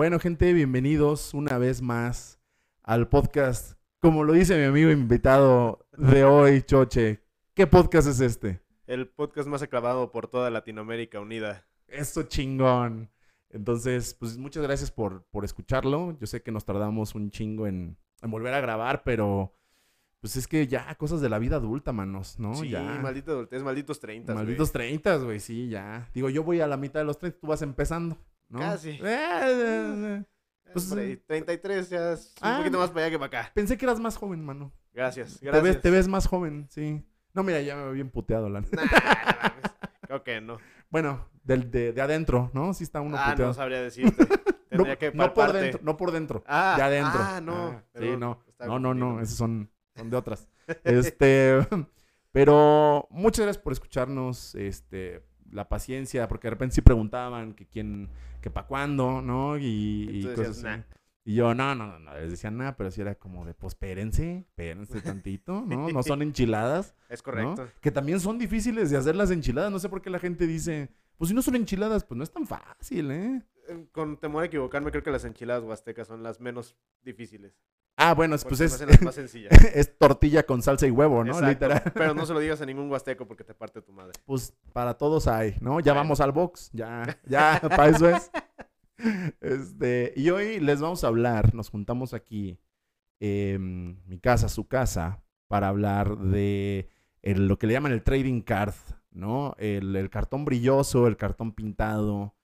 Bueno, gente, bienvenidos una vez más al podcast. Como lo dice mi amigo invitado de hoy, Choche. ¿Qué podcast es este? El podcast más aclamado por toda Latinoamérica unida. Esto chingón. Entonces, pues muchas gracias por, por escucharlo. Yo sé que nos tardamos un chingo en, en volver a grabar, pero pues es que ya cosas de la vida adulta, manos, ¿no? Sí, ya. maldita adultez, malditos 30. Malditos 30, güey, sí, ya. Digo, yo voy a la mitad de los 30, tú vas empezando, ¿no? Casi. Eh, eh, eh. Pues, ahí, 33 ya es Ah. un poquito más para allá que para acá. Pensé que eras más joven, mano. Gracias, Te gracias. ves, te ves más joven, sí. No, mira, ya me veo bien puteado, la neta. Nah, no mames. Creo que no. Bueno, del, de, de adentro, ¿no? Sí está uno ah, puteado. no sabría decirte. No, Tendría que no por dentro, no por dentro. Ah, de adentro. Ah, no. Ah, sí, no. No, no, no. Esos son, son de otras. Este, pero muchas gracias por escucharnos. Este, la paciencia, porque de repente sí preguntaban que quién, que para cuándo, ¿no? Y, y cosas decías, así. "Nah". Y yo, no, no, no, no, les decía nada, pero sí era como de, pues, espérense, espérense tantito, ¿no? No son enchiladas, Es ¿no? correcto. Que también son difíciles de hacer las enchiladas. No sé por qué la gente dice, pues si no son enchiladas, pues no es tan fácil, ¿eh? Eh, Con temor a equivocarme, creo que las enchiladas huastecas son las menos difíciles. Ah, bueno, es- Porque pues se es, más es tortilla con salsa y huevo, ¿no? Exacto, Literal. Pero no se lo digas a ningún huasteco porque te parte tu madre. Pues para todos hay, ¿no? Ya Bueno. vamos al box, ya, ya, para eso es. Este, y hoy les vamos a hablar, nos juntamos aquí, em, mi casa, su casa, para hablar de el- lo que le llaman el trading card, ¿no? El, el cartón brilloso, el cartón pintado,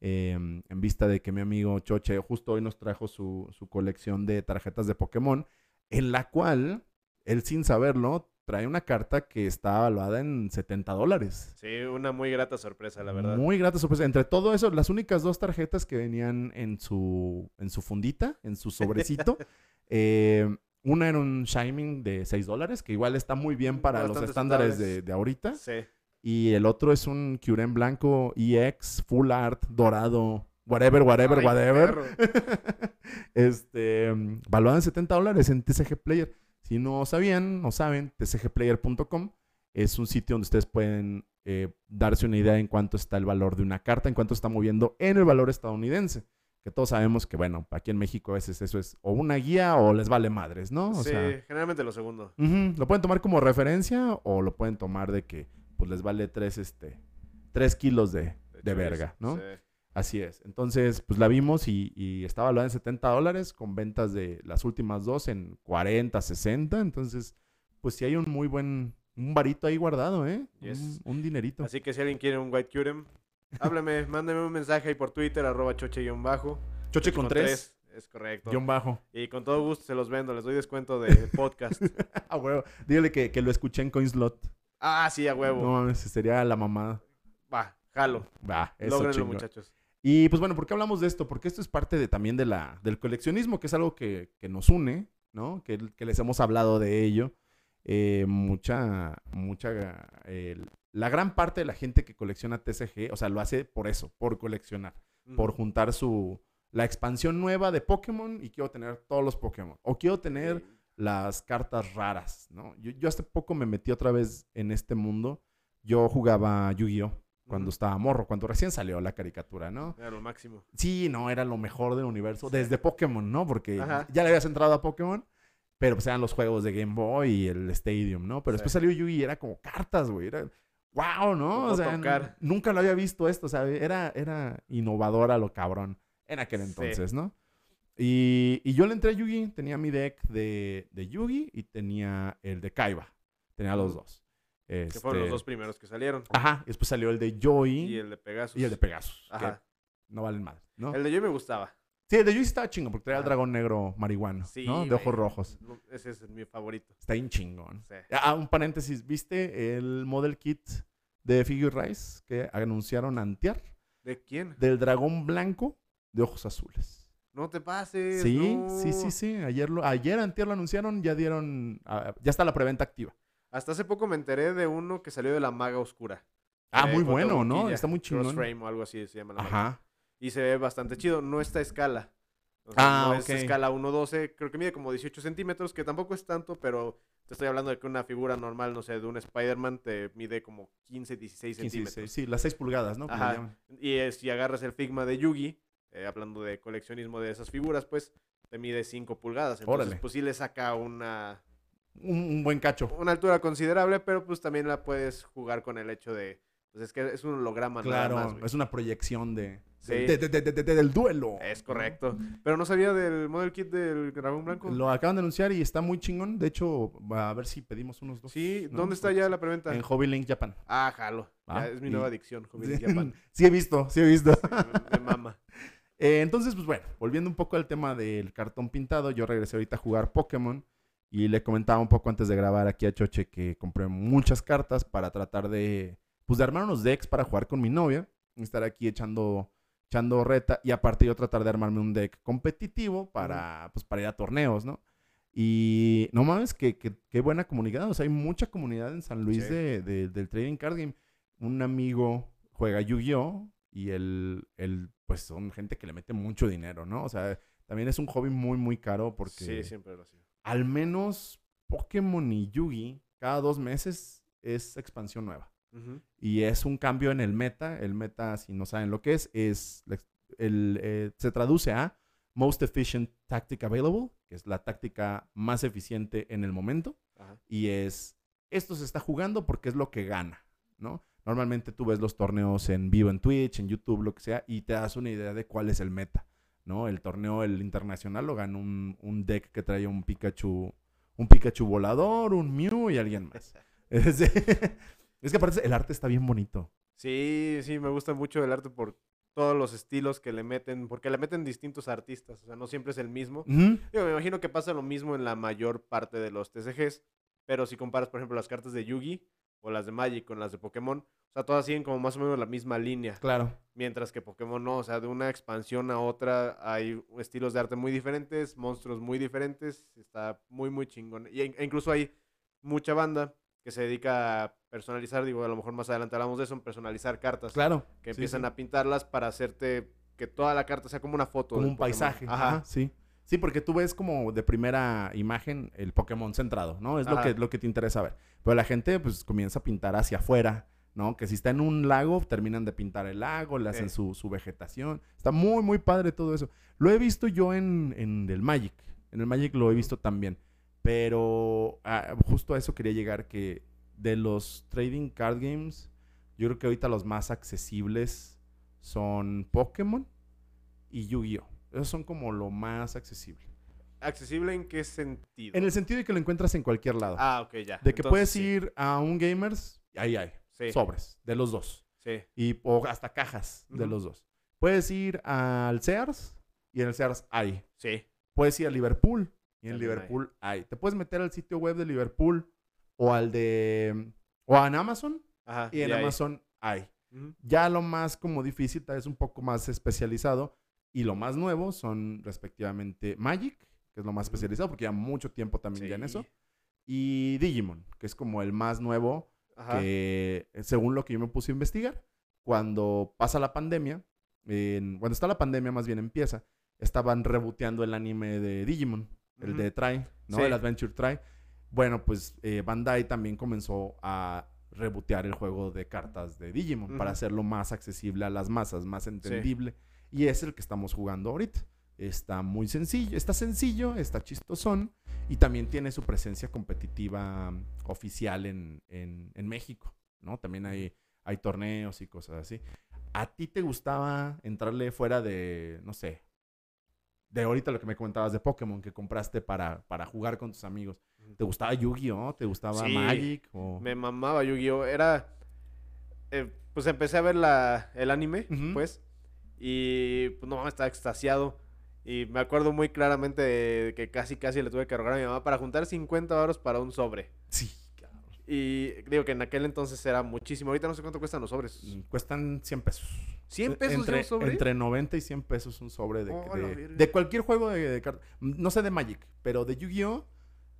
em, en vista de que mi amigo Choche justo hoy nos trajo su, su colección de tarjetas de Pokémon, en la cual, él sin saberlo, trae una carta que está evaluada en 70 dólares. Sí, una muy grata sorpresa, la verdad. Muy grata sorpresa. Entre todo eso, las únicas dos tarjetas que venían en su, en su fundita, en su sobrecito, eh, una era un Shining de 6 dólares, que igual está muy bien para los estándares de, de ahorita. Sí. Y el otro es un Kyurem blanco EX, full art, dorado, whatever, whatever, Ay, whatever. este, mm, valuado en 70 dólares en TCG Player. Si no sabían, no saben, tcgplayer.com es un sitio donde ustedes pueden eh, darse una idea en cuánto está el valor de una carta, en cuánto está moviendo en el valor estadounidense. Que todos sabemos que, bueno, aquí en México a veces eso es o una guía o les vale madres, ¿no? O sí, sea, generalmente lo segundo. lo pueden tomar como referencia o lo pueden tomar de que pues les vale tres, este, tres kilos de, de verga, ¿no? sí. Así es. Entonces, pues la vimos y, y estaba valuada en 70 dólares con ventas de las últimas dos en 40, 60. Entonces, pues sí hay un muy buen, un varito ahí guardado, ¿eh? Yes. Un, un dinerito. Así que si alguien quiere un White Curem, háblame, mándame un mensaje ahí por Twitter, arroba choche-bajo. Choche con tres, Es correcto. guion bajo. Y con todo gusto se los vendo, les doy descuento de podcast. Ah, huevo. Dígale que, que lo escuché en Coinslot. Ah, sí, a huevo. No mames, sería la mamada. Va, jalo. Va, eso Lógrenlo, chingón. muchachos. Y pues bueno, ¿por qué hablamos de esto? Porque esto es parte de, también de la, del coleccionismo, que es algo que, que nos une, ¿no? Que, que les hemos hablado de ello. Eh, mucha, mucha, eh, la gran parte de la gente que colecciona TCG, o sea, lo hace por eso, por coleccionar, por Ujú. juntar su, la expansión nueva de Pokémon y quiero tener todos los Pokémon. O quiero tener Sí. Las cartas raras, ¿no? Yo, yo hace poco me metí otra vez en este mundo. Yo jugaba Yu-Gi-Oh! cuando estaba morro, cuando recién salió la caricatura, ¿no? Era lo máximo. Sí, no, era lo mejor del universo. Sí. Desde Pokémon, ¿no? Porque Ajá. ya le habías entrado a Pokémon, pero pues eran los juegos de Game Boy y el Stadium, ¿no? Pero Sí. después salió Yugi y era como cartas, güey. Era wow, ¿no? O sea, nunca lo había visto esto, o sea, era, era innovador a lo cabrón en aquel Sí. entonces, ¿no? Y, y yo le entré a Yugi, tenía mi deck de, de Yugi y tenía el de Kaiba. Tenía los dos. Que fueron los Este, dos primeros que salieron. Ajá, y después salió el de Joy Y el de Pegasus. y el de Pegasus. que Ajá. no valen mal, ¿no? El de yo me gustaba. Sí, el de Yugi estaba chingón porque traía el dragón negro marihuano, Sí, ¿no? De ojos rojos. Ese es mi favorito. Está bien chingón. Sí. Ah, un paréntesis, ¿viste el model kit de Figure Rise que anunciaron antier? ¿De quién? Del dragón blanco de ojos azules. No te pases. Sí, no. sí, sí, sí. Ayer, lo, ayer antier lo anunciaron, ya dieron, ah, ya está la preventa activa. Hasta hace poco me enteré de uno que salió de la maga oscura. Ah, Eh, muy bueno, ¿no? Está muy chingón. Crossframe o algo así se llama la maga. Ajá. Y se ve bastante chido. No está a escala. O sea, Ah, no es escala 1.12. Creo que mide como 18 centímetros, que tampoco es tanto, pero te estoy hablando de que una figura normal, no sé, de un Spider-Man te mide como 15, 16 15, centímetros. 16, sí, las 6 pulgadas, ¿no? Ajá. Y eh, si agarras el Figma de Yugi, eh, hablando de coleccionismo de esas figuras, pues te mide 5 pulgadas. Entonces, Órale. pues sí le saca una, Un, un buen cacho. una altura considerable, pero pues también la puedes jugar con el hecho de, pues es que es un holograma Claro, nada más, es una proyección de, Sí. de- de- de- de- de- del duelo. Es correcto. Pero no sabía del model kit del dragón blanco. Lo acaban de anunciar y está muy chingón. De hecho, a ver si pedimos unos dos. Sí, ¿no? ¿dónde está ya la preventa? En Hobby Link Japan. Ah, jalo. Ah, es mi y- nueva adicción, Hobby Link Japan. sí he visto, sí he visto. Me, me mama. Eh, entonces, pues bueno, volviendo un poco al tema del cartón pintado, yo regresé ahorita a jugar Pokémon y le comentaba un poco antes de grabar aquí a Choche que compré muchas cartas para tratar de, pues, de armar unos decks para jugar con mi novia estar aquí echando, echando reta y aparte yo tratar de armarme un deck competitivo para, pues, para ir a torneos, ¿no? Y no mames, que, que- qué buena comunidad. O sea, hay mucha comunidad en San Luis Sí. de, de- del Trading Card Game. Un amigo juega Yu-Gi-Oh! Y él, él, pues son gente que le mete mucho dinero, ¿no? O sea, también es un hobby muy, muy caro porque Sí, siempre lo ha sido. al menos Pokémon y Yugi cada dos meses es expansión nueva. Y es un cambio en el meta. El meta, si no saben lo que es, es el, eh, se traduce a Most Efficient Tactic Available, que es la táctica más eficiente en el momento. Y es, esto se está jugando porque es lo que gana, ¿no? Normalmente tú ves los torneos en vivo en Twitch, en YouTube, lo que sea, y te das una idea de cuál es el meta, ¿no? El torneo, el internacional, lo ganó un, un deck que trae un Pikachu, un Pikachu volador, un Mew y alguien más. Es, que aparte el arte está bien bonito. Sí, sí, me gusta mucho el arte por todos los estilos que le meten, porque le meten distintos artistas, o sea, no siempre es el mismo. Digo, me imagino que pasa lo mismo en la mayor parte de los TCGs, pero si comparas, por ejemplo, las cartas de Yugi o las de Magic con las de Pokémon, o sea, todas siguen como más o menos la misma línea, Claro. mientras que Pokémon no, o sea, de una expansión a otra hay estilos de arte muy diferentes, monstruos muy diferentes, está muy, muy chingón. Y, e incluso hay mucha banda que se dedica a personalizar, digo, a lo mejor más adelante hablamos de eso, en personalizar cartas Claro. que Sí, empiezan sí. a pintarlas para hacerte que toda la carta sea como una foto. Como un Pokémon. paisaje. Ajá. Ajá, sí. Sí, porque tú ves como de primera imagen el Pokémon centrado, ¿no? Es lo que, lo que te interesa ver. Pero la gente pues comienza a pintar hacia afuera, ¿no? Que si está en un lago, terminan de pintar el lago, le hacen Sí. su, su vegetación. Está muy, muy padre todo eso. Lo he visto yo en, en el Magic. En el Magic lo he visto también. Pero ah, justo a eso quería llegar, que de los trading card games, yo creo que ahorita los más accesibles son Pokémon y Yu-Gi-Oh! Esos son como lo más accesible. ¿Accesible en qué sentido? En el sentido de que lo encuentras en cualquier lado. Ah, ok, ya. de que Entonces, puedes sí, ir a un Gamers, ahí hay. Sí, Sobres, de los dos. sí. Y, o hasta cajas de los dos. Puedes ir al Sears y en el Sears hay. Sí. Puedes ir a Liverpool y en También. Liverpool hay. Te puedes meter al sitio web de Liverpool o al de. o en Amazon Ajá. y en. Amazon hay. Ya lo más como difícil, tal vez un poco más especializado. Y lo más nuevo son respectivamente Magic, que es lo más Ujú. especializado, porque ya mucho tiempo también ya en eso. Sí. Y Digimon, que es como el más nuevo, Ajá. que eh, según lo que yo me puse a investigar, cuando pasa la pandemia, en- cuando está la pandemia más bien empieza, estaban reboteando el anime de Digimon, el Ujú. de Try, ¿no? Sí. El Adventure Try. Bueno, pues eh, Bandai también comenzó a rebotear el juego de cartas de Digimon para Ujú. hacerlo más accesible a las masas, más entendible. Y es el que estamos jugando ahorita. Está muy sencillo, está sencillo, está chistosón y también tiene su presencia competitiva mm, oficial en, en- en México, ¿no? También hay, hay torneos y cosas así. ¿A ti te gustaba entrarle fuera de, no sé, de ahorita lo que me comentabas de Pokémon que compraste para, para jugar con tus amigos? ¿Te gustaba Yu-Gi-Oh? ¿Te gustaba Sí, Magic? O... Me mamaba Yu-Gi-Oh! Era. eh, pues empecé a ver la, el anime, pues. Y pues no mames, estaba extasiado. Y me acuerdo muy claramente de que casi casi le tuve que rogar a mi mamá para juntar 50 euros para un sobre. Sí, cabrón. Y digo que en aquel entonces era muchísimo. Ahorita no sé cuánto cuestan los sobres. Mm, Cuestan 100 pesos. ¿100 pesos entre, un sobre? Entre 90 y 100 pesos un sobre de, Oh, de- cualquier juego de, de cartas. No sé de Magic, pero de Yu-Gi-Oh!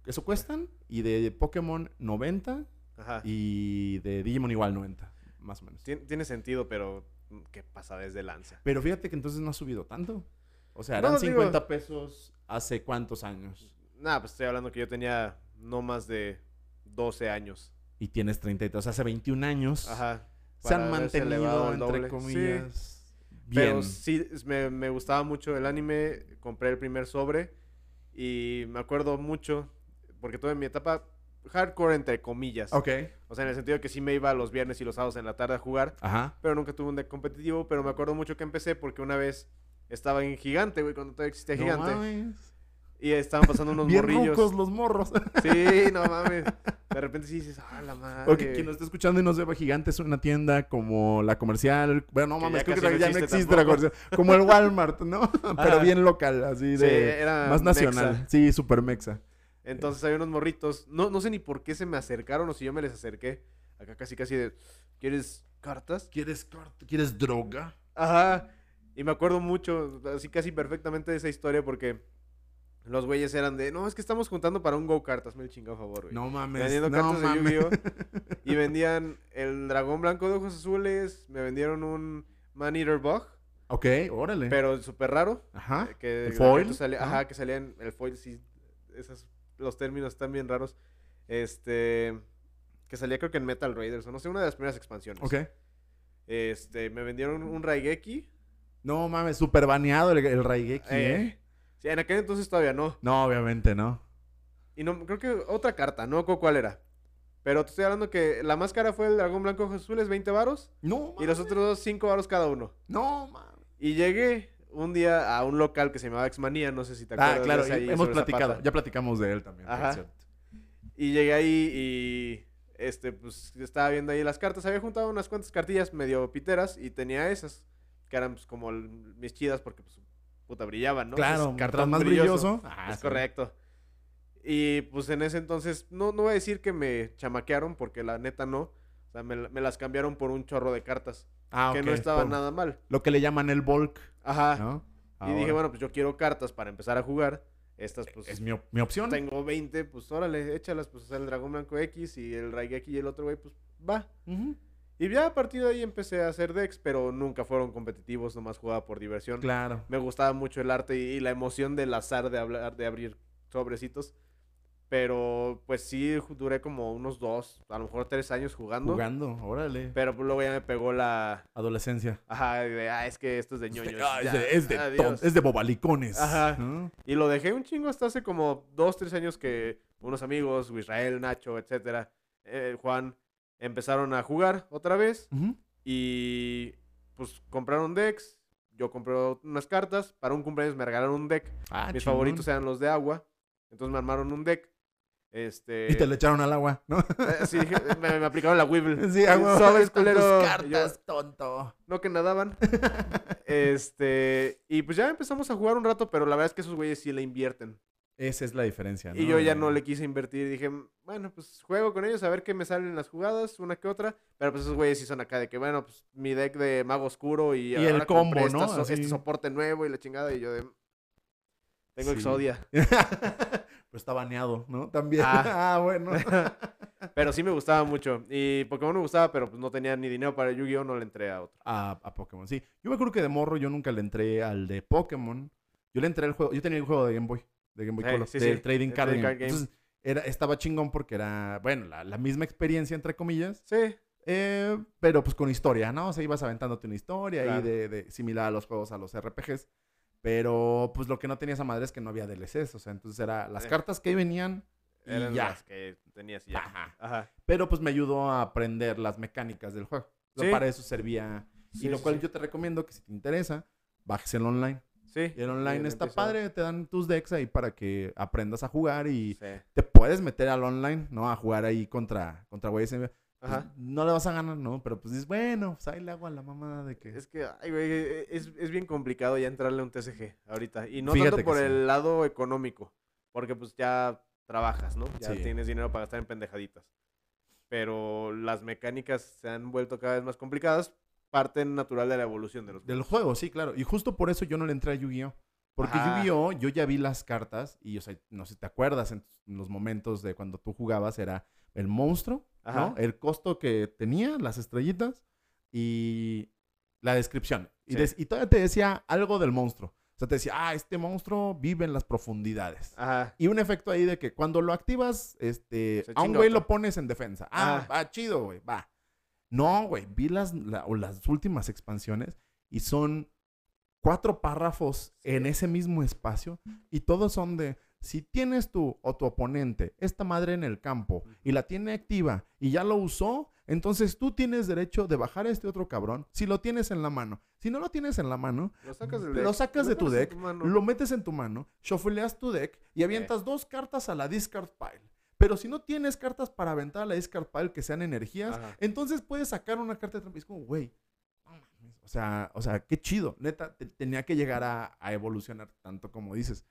Eso cuestan. Y de Pokémon 90. Ajá. Y de Digimon igual 90, más o menos. Tien- Tiene sentido, pero qué pasa desde lanza. Pero fíjate que entonces no ha subido tanto. O sea, No, eran digo- 50 pesos hace cuántos años. Nada, pues estoy hablando que yo tenía no más de 12 años. Y tienes 33, o sea, hace 21 años. Ajá. Se han mantenido, entre. Sí. comillas, Pero Bien. sí, es- me, me gustaba mucho el anime. Compré el primer sobre. Y me acuerdo mucho. Porque tuve mi etapa hardcore, entre comillas. Ok. O sea, en el sentido de que sí me iba los viernes y los sábados en la tarde a jugar. Ajá. Pero nunca tuve un deck competitivo. Pero me acuerdo mucho que empecé porque una vez estaba en Gigante, güey, cuando todavía existía No Gigante. mames. y estaban pasando unos Bien morrillos. rucos los morros. Sí, no mames. De repente sí dices, ah, la madre. Ok, quien nos está escuchando y no sepa, Gigante es una tienda como la comercial. Bueno, no Que mames, ya creo que no ya no existe la comercial. Como el Walmart, ¿no? Pero Ajá. bien local, así Sí, de. era más nacional. mexa. Sí, super mexa. Entonces había unos morritos. No, no sé ni por qué se me acercaron o si yo me les acerqué. Acá casi casi de. ¿Quieres cartas? ¿Quieres, carta? ¿Quieres droga? Ajá. Y me acuerdo mucho, así casi perfectamente de esa historia porque los güeyes eran de. No, es que estamos juntando para un go-kart. Hazme el chingado favor, güey. No mames. Vendiendo no cartas de. Yu-Gi-Oh! Y vendían el dragón blanco de ojos azules. Me vendieron un Man Eater Bug, Ok, órale. pero súper raro. Ajá. eh, Que ¿El foil? salía- Ajá. ajá, que salían el foil, sí. Esos, los términos están bien raros. Este. Que salía creo que en Metal Raiders, o no sé, una de las primeras expansiones. Ok. Este, me vendieron un Raigeki. No mames, super baneado el, el Raigeki, ¿eh? Eh, Sí, en aquel entonces todavía no. No, obviamente no. Y no, creo que otra carta, no cuál era. Pero te estoy hablando que la más cara fue el dragón blanco ojos azules, 20 varos. No, Y los otros dos, 5 varos cada uno. No mames. Y llegué un día a un local que se llamaba Exmanía, no sé si te acuerdas. Ah, claro, ahí hemos platicado. Zapata. Ya platicamos de él también. Ajá. Y llegué ahí y este, pues estaba viendo ahí las cartas. Había juntado unas cuantas cartillas medio piteras y tenía esas, que eran pues como mis chidas porque pues puta brillaban, ¿no? Claro, Es mientras cartón más brilloso. Ah, es sí. correcto. Y pues en ese entonces, no, no voy a decir que me chamaquearon porque la neta no. O sea, me, me las cambiaron por un chorro de cartas. Ah, que no estaba por nada mal. Lo que le llaman el bulk, Ajá. ¿no? Y dije, bueno, pues yo quiero cartas para empezar a jugar. Estas, pues, es mi, op- mi opción. tengo 20, pues órale, échalas, pues, el dragón blanco X y el Raigeki y el otro güey, pues, va. Ujú, Y ya a partir de ahí empecé a hacer decks, pero nunca fueron competitivos, nomás jugaba por diversión. Claro. Me gustaba mucho el arte y, y la emoción del azar de hablar, de abrir sobrecitos. Pero, pues sí, duré como unos dos, a lo mejor tres años jugando. Jugando, órale. Pero pues, luego ya me pegó la... Adolescencia. Ajá, de, ah, es que esto es de ñoños. Ah, es ya, de, es de adiós". ton- es de bobalicones. Ajá. ¿no? Y lo dejé un chingo hasta hace como dos, tres años que unos amigos, Israel, Nacho, etcétera, eh, Juan, empezaron a jugar otra vez Ujú. y pues compraron decks. Yo compré unas cartas. Para un cumpleaños me regalaron un deck. Ah, Mis chingón. favoritos eran los de agua. Entonces me armaron un deck. Este. Y te le echaron al agua, ¿no? eh, sí, me, me aplicaron la Weevil. Sí, agua. Sobres, Están tus culero. cartas, Y yo, tonto. no que nadaban. este. Y pues ya empezamos a jugar un rato, pero la verdad es que esos güeyes sí le invierten. Esa es la diferencia, ¿no? Y yo ya no le quise invertir. Dije, bueno, pues juego con ellos a ver qué me salen las jugadas, una que otra. Pero pues esos güeyes sí son acá de que, bueno, pues mi deck de mago oscuro y, el ahora compré combo, ¿no? esta so- Así. este soporte nuevo y la chingada. Y yo de. Tengo Sí. Exodia. Pero está baneado, ¿no? También. Ah, Ah. bueno. pero sí me gustaba mucho. Y Pokémon me gustaba, pero pues no tenía ni dinero para Yu-Gi-Oh! No le entré a otro. a, a Pokémon, sí. Yo me acuerdo que de morro yo nunca le entré al de Pokémon. Yo le entré al juego. Yo tenía el juego de Game Boy. De Game Boy Sí, Color. sí, del sí, Trading Card Trading Game. Card Game. Entonces, era, estaba chingón porque era, bueno, la, la misma experiencia, entre comillas. Sí. eh, pero pues con historia, ¿no? O sea, ibas aventándote una historia ahí Claro. de, de- similar a los juegos, a los RPGs. Pero pues lo que no tenía esa madre es que no había DLCs. O sea, entonces era las Eh. cartas que ahí venían y Eran ya. las que tenías ya. Ajá. Ajá. Pero pues me ayudó a aprender las mecánicas del juego. O sea, Sí. Para eso servía. Sí, y lo sí, cual sí. yo te recomiendo que si te interesa, bajes el online. Sí. Y el online está padre, te dan tus decks ahí para que aprendas a jugar y Sí. te puedes meter al online, ¿no? A jugar ahí contra, contra güeyes. Pues, Ajá. no le vas a ganar, ¿no? Pero pues dices, bueno, pues ahí le hago a la mamada de que... Es que, ay, güey, es, es bien complicado ya entrarle a un TCG ahorita. Y no Fíjate tanto por sí. el lado económico, porque pues ya trabajas, ¿no? Ya Sí. tienes dinero para gastar en pendejaditas. Pero las mecánicas se han vuelto cada vez más complicadas, parte natural de la evolución de los Del juego, sí, claro. Y justo por eso yo no le entré a Yu-Gi-Oh! Porque. Yu-Gi-Oh! yo ya vi las cartas y, o sea, no sé si te acuerdas en los momentos de cuando tú jugabas, era el monstruo, Ajá. ¿no? El costo que tenía, las estrellitas y la descripción. Y, Sí. des- y todavía te decía algo del monstruo. O sea, te decía, ah, este monstruo vive en las profundidades. Ajá. Y un efecto ahí de que cuando lo activas, este, Se a un güey lo pones en defensa. Ah, Ajá. va, chido, güey, va. No, güey, vi las, la- o las últimas expansiones y son cuatro párrafos en ese mismo espacio y todos son de, si tienes tú o tu oponente esta madre en el campo y la tiene activa y ya lo usó, entonces tú tienes derecho de bajar a este otro cabrón si lo tienes en la mano. Si no lo tienes en la mano, Lo sacas, del lo deck, sacas lo de tu deck, lo metes en tu mano, shuffleas tu deck y avientas dos cartas a la discard pile. Pero si no tienes cartas para aventar a la discard pile que sean energías, Ajá. entonces puedes sacar una carta de trampa. Es como, güey. O sea, o sea, qué chido. Neta, te- tenía que llegar a, a evolucionar tanto como dices.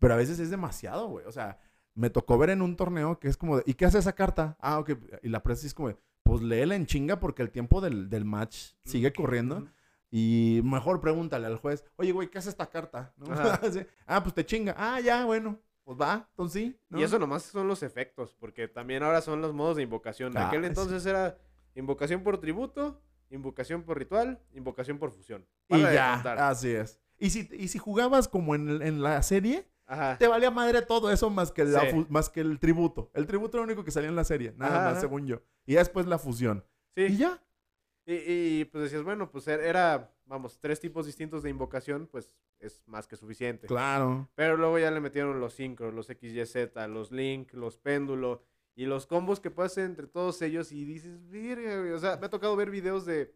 Pero a veces es demasiado, güey. O sea, me tocó ver en un torneo que es como, de, ¿y qué hace esa carta? Ah, ok. Y la prensa es como, de, pues léela en chinga porque el tiempo del, del match sigue corriendo. Y mejor pregúntale al juez, oye, güey, ¿qué hace esta carta? Ah, pues te chinga. Ah, ya, bueno. Pues va, entonces sí. ¿no? Y eso nomás son los efectos, porque también ahora son los modos de invocación. Ah, aquel sí. entonces era invocación por tributo, invocación por ritual, invocación por fusión. Y Para de ya, así es. Y si, y si jugabas como en, en la serie, Ajá. te valía madre todo eso más que, la Sí. más que el tributo. El tributo era lo único que salía en la serie, nada Ajá, más, según yo. Y después la fusión. Sí. Y ya. Y, y, pues decías, bueno, pues er- era, vamos, tres tipos distintos de invocación, pues es más que suficiente. Claro. Pero luego ya le metieron los sincros, los XYZ, los link, los péndulo y los combos que hacer entre todos ellos y dices, "Verga, güey". O sea, me ha tocado ver videos de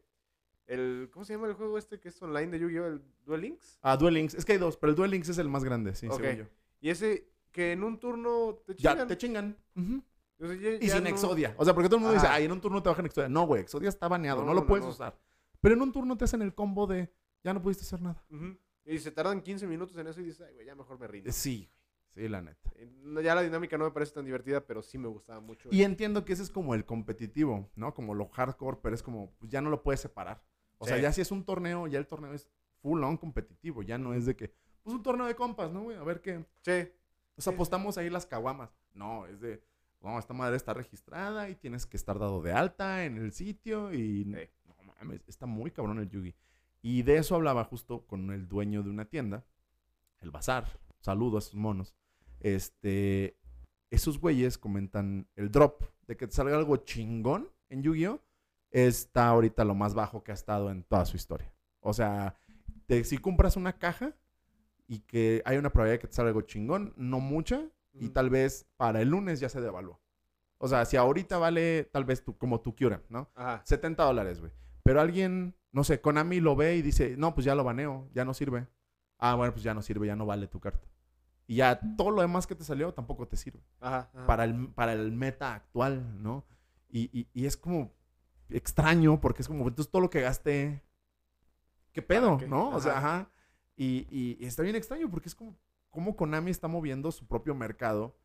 el ¿cómo se llama el juego este que es online de Yu-Gi-Oh? El Duel Links. Ah, Duel Links. Es que hay dos, pero el Duel Links es el más grande, sí, Ok. según yo. Y ese que en un turno te Ya, chingan. te chingan. Ujú. O sea, ya- Y ya sin no- Exodia. O sea, porque todo el mundo dice, ay, en un turno te bajan Exodia. No, güey, Exodia está baneado, no, No, lo puedes usar. Pero en un turno te hacen el combo de, ya no pudiste hacer nada. Y se tardan 15 minutos en eso y dices, ay, güey, ya mejor me rindo. Eh, Sí, güey. Sí, la neta. Eh, Ya la dinámica no me parece tan divertida, pero sí me gustaba mucho. Y entiendo que ese es como el competitivo, ¿no? Como lo hardcore, pero es como, pues ya no lo puedes separar. O sea, ya si es un torneo, ya el torneo es full on competitivo. Ya no es de que, pues un torneo de compas, ¿no, güey? A ver qué. Sí. Nos apostamos ahí las caguamas. No, es de, no, esta madre está registrada y tienes que estar dado de alta en el sitio y... Sí. No mames, está muy cabrón el Yugi. Y de eso hablaba justo con el dueño de una tienda, el bazar. Saludo a esos monos. Este, esos güeyes comentan el drop de que te salga algo chingón en Yu-Gi-Oh! Está ahorita lo más bajo que ha estado en toda su historia. O sea, te- si compras una caja y que hay una probabilidad de que te salga algo chingón, no mucha, y tal vez para el lunes ya se devaluó. O sea, si ahorita vale tal vez como tu Kyurem, ¿no? Ajá. 70 dólares, güey. Pero alguien, no sé, Konami lo ve y dice, no, pues ya lo baneo, ya no sirve. Ah, bueno, pues ya no sirve, ya no vale tu carta. Y ya todo lo demás que te salió tampoco te sirve. Ajá. ajá. Para el, para el meta actual, ¿no? Y, y- y es como extraño porque es como, entonces todo lo que gasté, ¿qué pedo? qué? ¿No? O sea, Ajá. Y, y- y está bien extraño porque es como, como Konami está moviendo su propio mercado,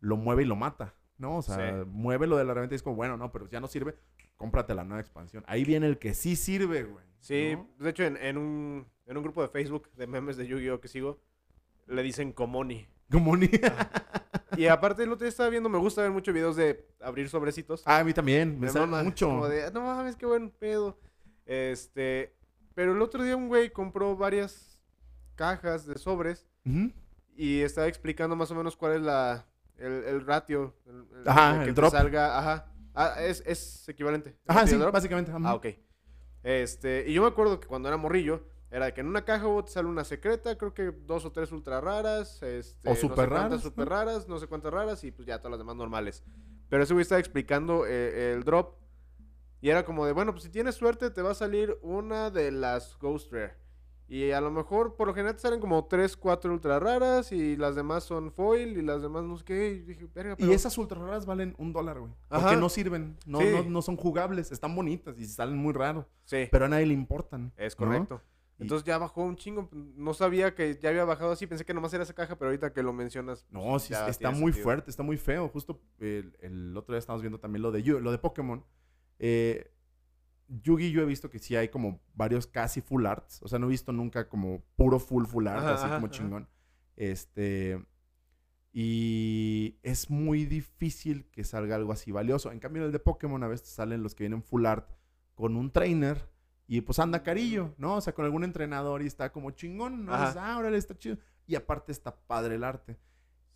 lo mueve y lo mata, ¿no? O sea, Sí. mueve lo de la reventa y es como, bueno, no, pero ya no sirve, cómprate la nueva expansión. Ahí viene el que sí sirve, güey. Sí, ¿no? de hecho, en, en un, en un grupo de Facebook de memes de Yu-Gi-Oh! que sigo, le dicen Komoni. Como ni... Y aparte, el otro día estaba viendo, me gusta ver muchos videos de abrir sobrecitos. ah, a mí también, me, sale mucho. Como de, no mames, qué buen pedo. Este, pero el otro día un güey compró varias cajas de sobres Ujú. y estaba explicando más o menos cuál es la, el, el ratio. El, el- Ajá, que el drop. salga, ajá. Ah, es, es equivalente. Ajá, ¿El sí, drop? básicamente. Ah, ok. Este, y yo me acuerdo que cuando era morrillo, era de que en una caja te sale una secreta, creo que dos o tres ultra raras, este, O super no sé cuántas raras, super ¿no? raras, no sé cuántas raras, y pues ya todas las demás normales. Pero ese güey estaba explicando eh, el drop, y era como de, bueno, pues si tienes suerte te va a salir una de las Ghost Rare. Y a lo mejor, por lo general, te salen como tres, cuatro ultra raras, y las demás son foil, y las demás no sé qué, y dije, verga, pero... Y esas ultra raras valen un dólar, güey. Porque no sirven, no, Sí. no, no son jugables, están bonitas y salen muy raro. Sí. Pero a nadie le importan. Es ¿no? correcto. Y- Entonces ya bajó un chingo. No sabía que ya había bajado así. Pensé que nomás era esa caja, pero ahorita que lo mencionas. pues, No, sí, ya está muy sentido. fuerte, está muy feo. Justo el, el otro día estábamos viendo también lo de, lo de Pokémon. Eh, Yugi yo he visto que sí hay como varios casi full arts. O sea, no he visto nunca como puro full full art, Ajá, así ajá, como ajá. chingón. Este... Y es muy difícil que salga algo así valioso. En cambio, en el de Pokémon a veces salen los que vienen full art con un trainer y pues anda carillo, ¿no? O sea, con algún entrenador y está como chingón, ¿no? Dices, ah, órale, está chido. Y aparte está padre el arte.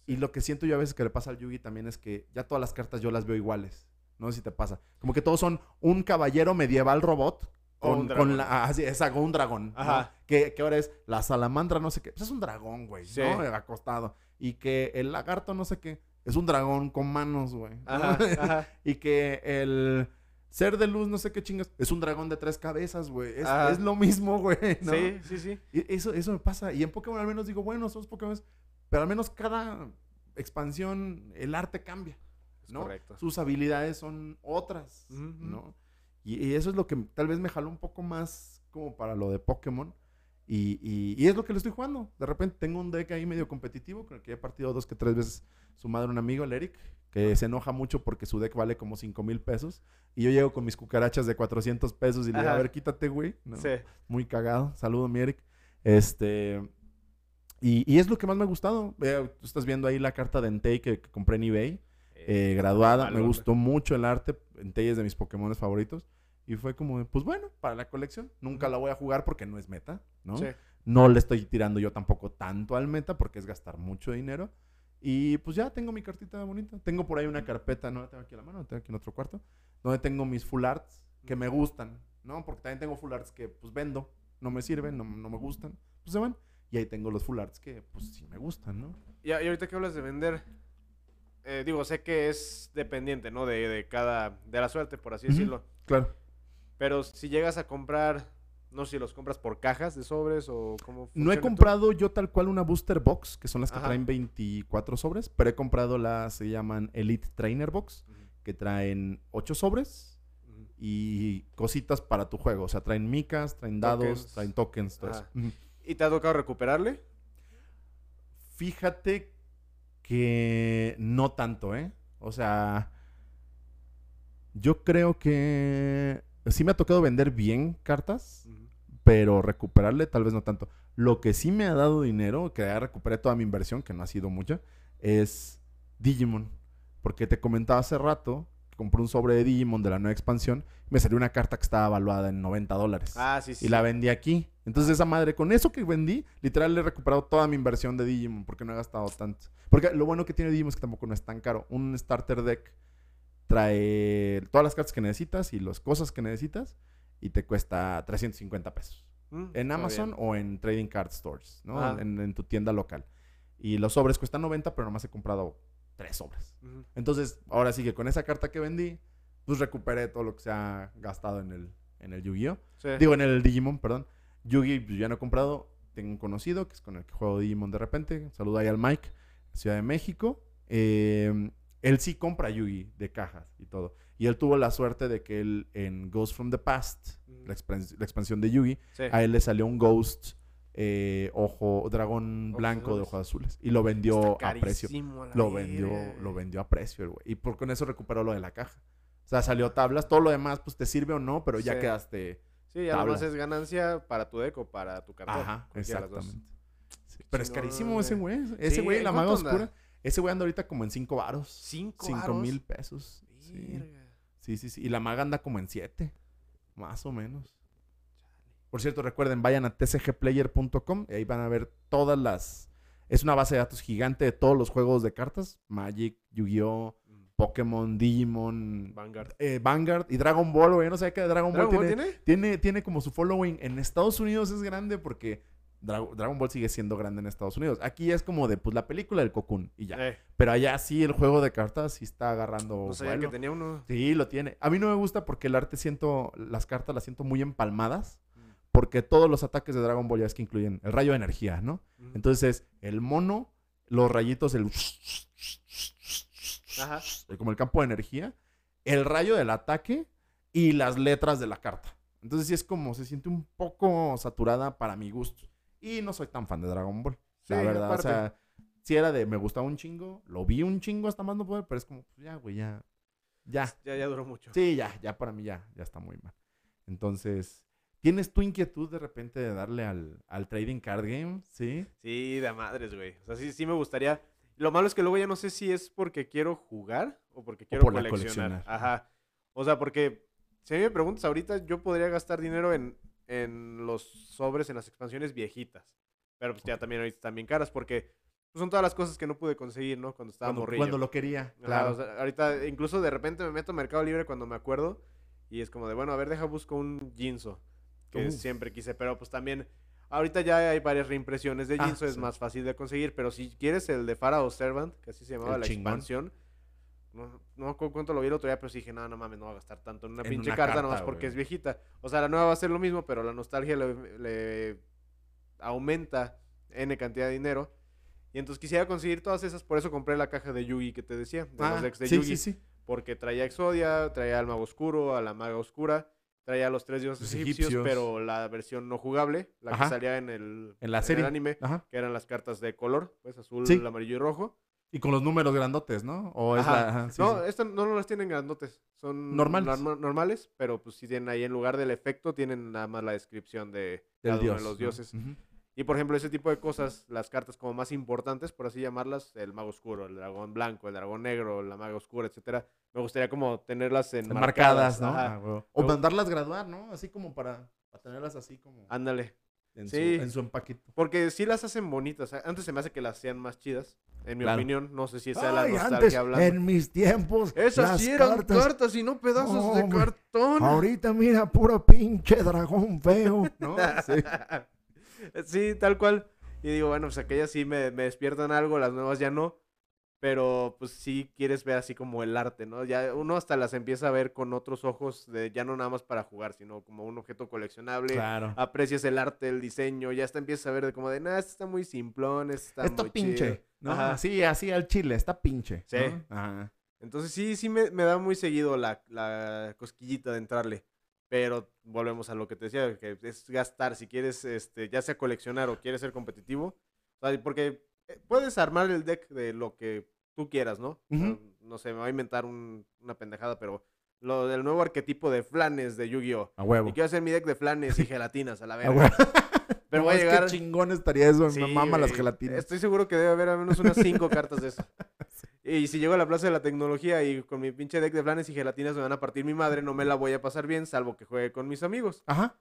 Y lo que siento yo a veces que le pasa al Yugi también es que ya todas las cartas yo las veo iguales. No sé si te pasa. Como que todos son un caballero medieval robot O con, un con dragón. la... Ah, sí, exacto, un dragón. Ajá. Que Que, que ahora es la salamandra, no sé qué. Pues es un dragón, güey, Sí. ¿no? Acostado. Y que el lagarto, no sé qué. Es un dragón con manos, güey. ajá. y que el ser de luz, no sé qué chingas, es un dragón de tres cabezas, güey. Es, Ajá. es lo mismo, güey. ¿no? Sí, sí, sí. Y eso, eso me pasa. Y en Pokémon al menos digo, bueno, somos Pokémon, pero al menos cada expansión, el arte cambia. ¿no? correcto. Sus habilidades son otras. ¿no? Y, y eso es lo que tal vez me jaló un poco más como para lo de Pokémon. Y, y- y es lo que le estoy jugando. De repente tengo un deck ahí medio competitivo con el que he partido dos que tres veces su madre, un amigo, el Eric, que se enoja mucho porque su deck vale como 5 mil pesos. Y yo llego con mis cucarachas de 400 pesos y le digo, a ver, quítate, güey. ¿no? Sí. Muy cagado. Saludo, mi Eric. Este. Y, y es lo que más me ha gustado. Tú estás viendo ahí la carta de Entei que, que compré en eBay. eh, graduada. Me gustó mucho el arte. Entei es de mis Pokémon favoritos. Y fue como, pues bueno, para la colección. Nunca la voy a jugar porque no es meta, ¿no? Sí. No le estoy tirando yo tampoco tanto al meta porque es gastar mucho dinero. Y pues ya tengo mi cartita bonita. Tengo por ahí una carpeta, no la tengo aquí a la mano, la tengo aquí en otro cuarto, donde tengo mis full arts que me gustan, ¿no? Porque también tengo full arts que pues vendo, no me sirven, no, no me gustan, pues se van. Y ahí tengo los full arts que pues sí me gustan, ¿no? Y, y ahorita que hablas de vender, eh, digo, sé que es dependiente, ¿no? De, de cada, de la suerte, por así Ujú. decirlo. Claro. Pero si llegas a comprar, no sé si los compras por cajas de sobres o cómo No he comprado yo tal cual una booster box, que son las que Ajá. traen 24 sobres, pero he comprado las, se llaman Elite Trainer Box, que traen 8 sobres y cositas para tu juego. O sea, traen micas, traen dados, Tokens. traen tokens, todo eso. ¿Y te ha tocado recuperarle? Fíjate que no tanto, ¿eh? O sea, yo creo que sí me ha tocado vender bien cartas, pero recuperarle tal vez no tanto. Lo que sí me ha dado dinero, que ya recuperé toda mi inversión, que no ha sido mucha, es Digimon. Porque te comentaba hace rato compré un sobre de Digimon de la nueva expansión. Me salió una carta que estaba evaluada en 90 dólares. Ah, sí, sí. Y la vendí aquí. Entonces esa madre, con eso que vendí, literal le he recuperado toda mi inversión de Digimon porque no he gastado tanto. Porque lo bueno que tiene Digimon es que tampoco no es tan caro. Un starter deck trae todas las cartas que necesitas y las cosas que necesitas y te cuesta 350 pesos. Mm, En Amazon o en Trading Card Stores, ¿no? Ajá. En, en tu tienda local. Y los sobres cuestan 90, pero nomás he comprado tres sobres. Entonces, ahora sí que con esa carta que vendí, pues recuperé todo lo que se ha gastado en el, en el Yu-Gi-Oh! Sí. Digo, en el Digimon, perdón. Yugi pues, ya no he comprado. Tengo un conocido que es con el que juego Digimon de repente. Saluda ahí al Mike, Ciudad de México. Eh, él sí compra Yugi de cajas y todo. Y él tuvo la suerte de que él en Ghost from the Past, Ujú. la, expans- la expansión de Yugi, Sí. a él le salió un Ghost eh, ojo, dragón Ojos blanco de ojos azules. Y lo vendió a precio. Lo vendió, lo vendió a precio el güey. Y por, con eso recuperó lo de la caja. O sea, salió tablas. Todo lo demás, pues te sirve o no, pero ya Sí. quedaste. Sí, ya nomás es ganancia para tu deco, para tu cartón. Ajá, exactamente. Sí, Pero es carísimo ese güey. Ese güey, ¿en la maga oscura. Ese güey anda ahorita como en 5 varos. ¿Cinco 5 varos? mil pesos. Sí. Sí, sí, sí. Y la maga anda como en 7. Más o menos. Por cierto, recuerden, vayan a tcgplayer.com y ahí van a ver todas las... Es una base de datos gigante de todos los juegos de cartas. Magic, Yu-Gi-Oh!, Mm. Pokémon, Digimon, Vanguard. eh, Vanguard y Dragon Ball, güey. No sé qué Dragon, ¿Dragon Ball Ball tiene, tiene? tiene, tiene como su following. En Estados Unidos es grande porque Dra- Dragon Ball sigue siendo grande en Estados Unidos. Aquí es como de pues la película del Cocoon y ya. Eh, Pero allá sí el juego de cartas sí está agarrando no sabía que tenía uno. Sí, lo tiene. A mí no me gusta porque el arte siento, las cartas las siento muy empalmadas. Mm. Porque todos los ataques de Dragon Ball ya es que incluyen el rayo de energía, ¿no? Ujú. Entonces, el mono, los rayitos, el... Ajá. como el campo de energía, el rayo del ataque y las letras de la carta. Entonces sí es como, se siente un poco saturada para mi gusto. Y no soy tan fan de Dragon Ball, la Sí, verdad. aparte. O sea, si era de, me gustaba un chingo, lo vi un chingo hasta más no poder, pero es como, pues ya, güey, ya, ya. Ya, ya duró mucho. Sí, ya, ya para mí ya, ya está muy mal. Entonces, ¿tienes tu inquietud de repente de darle al, al trading card game? Sí. Sí, de madres, güey. O sea, sí, sí me gustaría. Lo malo es que luego ya no sé si es porque quiero jugar o porque quiero por la coleccionar. coleccionar. Ajá. O sea, porque si a mí me preguntas ahorita, yo podría gastar dinero en, en los sobres, en las expansiones viejitas. Pero pues ya también ahorita están bien caras porque pues, son todas las cosas que no pude conseguir, ¿no? Cuando estaba Cuando, morrillo. cuando lo quería, claro. o sea, ahorita incluso de repente me meto a Mercado Libre cuando me acuerdo y es como de, bueno, a ver, deja busco un Jinzo que Uf. siempre quise, pero pues también Ahorita ya hay varias reimpresiones de Ah, Jinzo, es sí. más fácil de conseguir, pero si quieres el de Pharaoh Servant, que así se llamaba El la chingón. expansión, no, no me acuerdo cuánto lo vi el otro día, pero sí dije, no, no mames, no voy a gastar tanto en una En pinche una carta, carta, nomás porque es viejita. O sea, la nueva va a ser lo mismo, pero la nostalgia le, le aumenta N cantidad de dinero. Y entonces quisiera conseguir todas esas, por eso compré la caja de Yugi que te decía, de los decks de Ah, sí, Yugi. sí, sí. Porque traía Exodia, traía al Mago Oscuro, a la Maga Oscura, traía a los tres dioses Los egipcios, egipcios. pero la versión no jugable, la Ajá. que salía en el, En la serie. anime, Ajá. que eran las cartas de color, pues azul, amarillo y rojo. Y con los números grandotes, ¿no? O es Ajá. la. ajá, sí, no, sí. estas no las tienen grandotes, son Normales. norma- normales, pero pues sí tienen ahí en lugar del efecto, tienen nada más la descripción de uno los ¿no? dioses. Y por ejemplo, ese tipo de cosas, las cartas como más importantes, por así llamarlas, el mago oscuro, el dragón blanco, el dragón negro, la maga oscura, etcétera, me gustaría como tenerlas en Marcadas, ¿no? Ah, o mandarlas graduar, ¿no? Así como para, para tenerlas así como Ándale. En, sí. su, en su empaquito. Porque sí las hacen bonitas. Antes se me hace que las hacían más chidas. En mi Claro. opinión, no sé si sea la Ay, nostalgia antes, hablando. en mis tiempos, Esas las sí eran cartas, cartas y no pedazos de cartón. ahorita mira, puro pinche dragón feo, ¿no? Sí. Sí, tal cual. Y digo, bueno, pues aquellas sí me, me despiertan algo, las nuevas ya no. Pero pues sí quieres ver así como el arte, ¿no? Ya uno hasta las empieza a ver con otros ojos, de ya no nada más para jugar, sino como un objeto coleccionable. Claro. Aprecias el arte, el diseño, ya hasta empiezas a ver de como de, nah, este está muy simplón, este está Está muy pinche, chido". ¿no? Ajá. Sí, así al chile, está pinche. Sí. ¿no? Ajá. Entonces sí, sí me, me da muy seguido la, la cosquillita de entrarle. Pero volvemos a lo que te decía, que es gastar. Si quieres, este, ya sea coleccionar o quieres ser competitivo. porque puedes armar el deck de lo que tú quieras, ¿no? No sé, me voy a inventar un- una pendejada, pero lo del nuevo arquetipo de flanes de Yu-Gi-Oh! A huevo. Y quiero hacer mi deck de flanes y gelatinas a la A verga. huevo. Pero No, voy a es que llegar... chingón estaría eso, Sí, me mama las gelatinas. Estoy seguro que debe haber al menos unas cinco cartas de eso. Y si llego a la Plaza de la Tecnología y con mi pinche deck de flanes y gelatinas me van a partir mi madre, no me la voy a pasar bien, salvo que juegue con mis amigos. Ajá.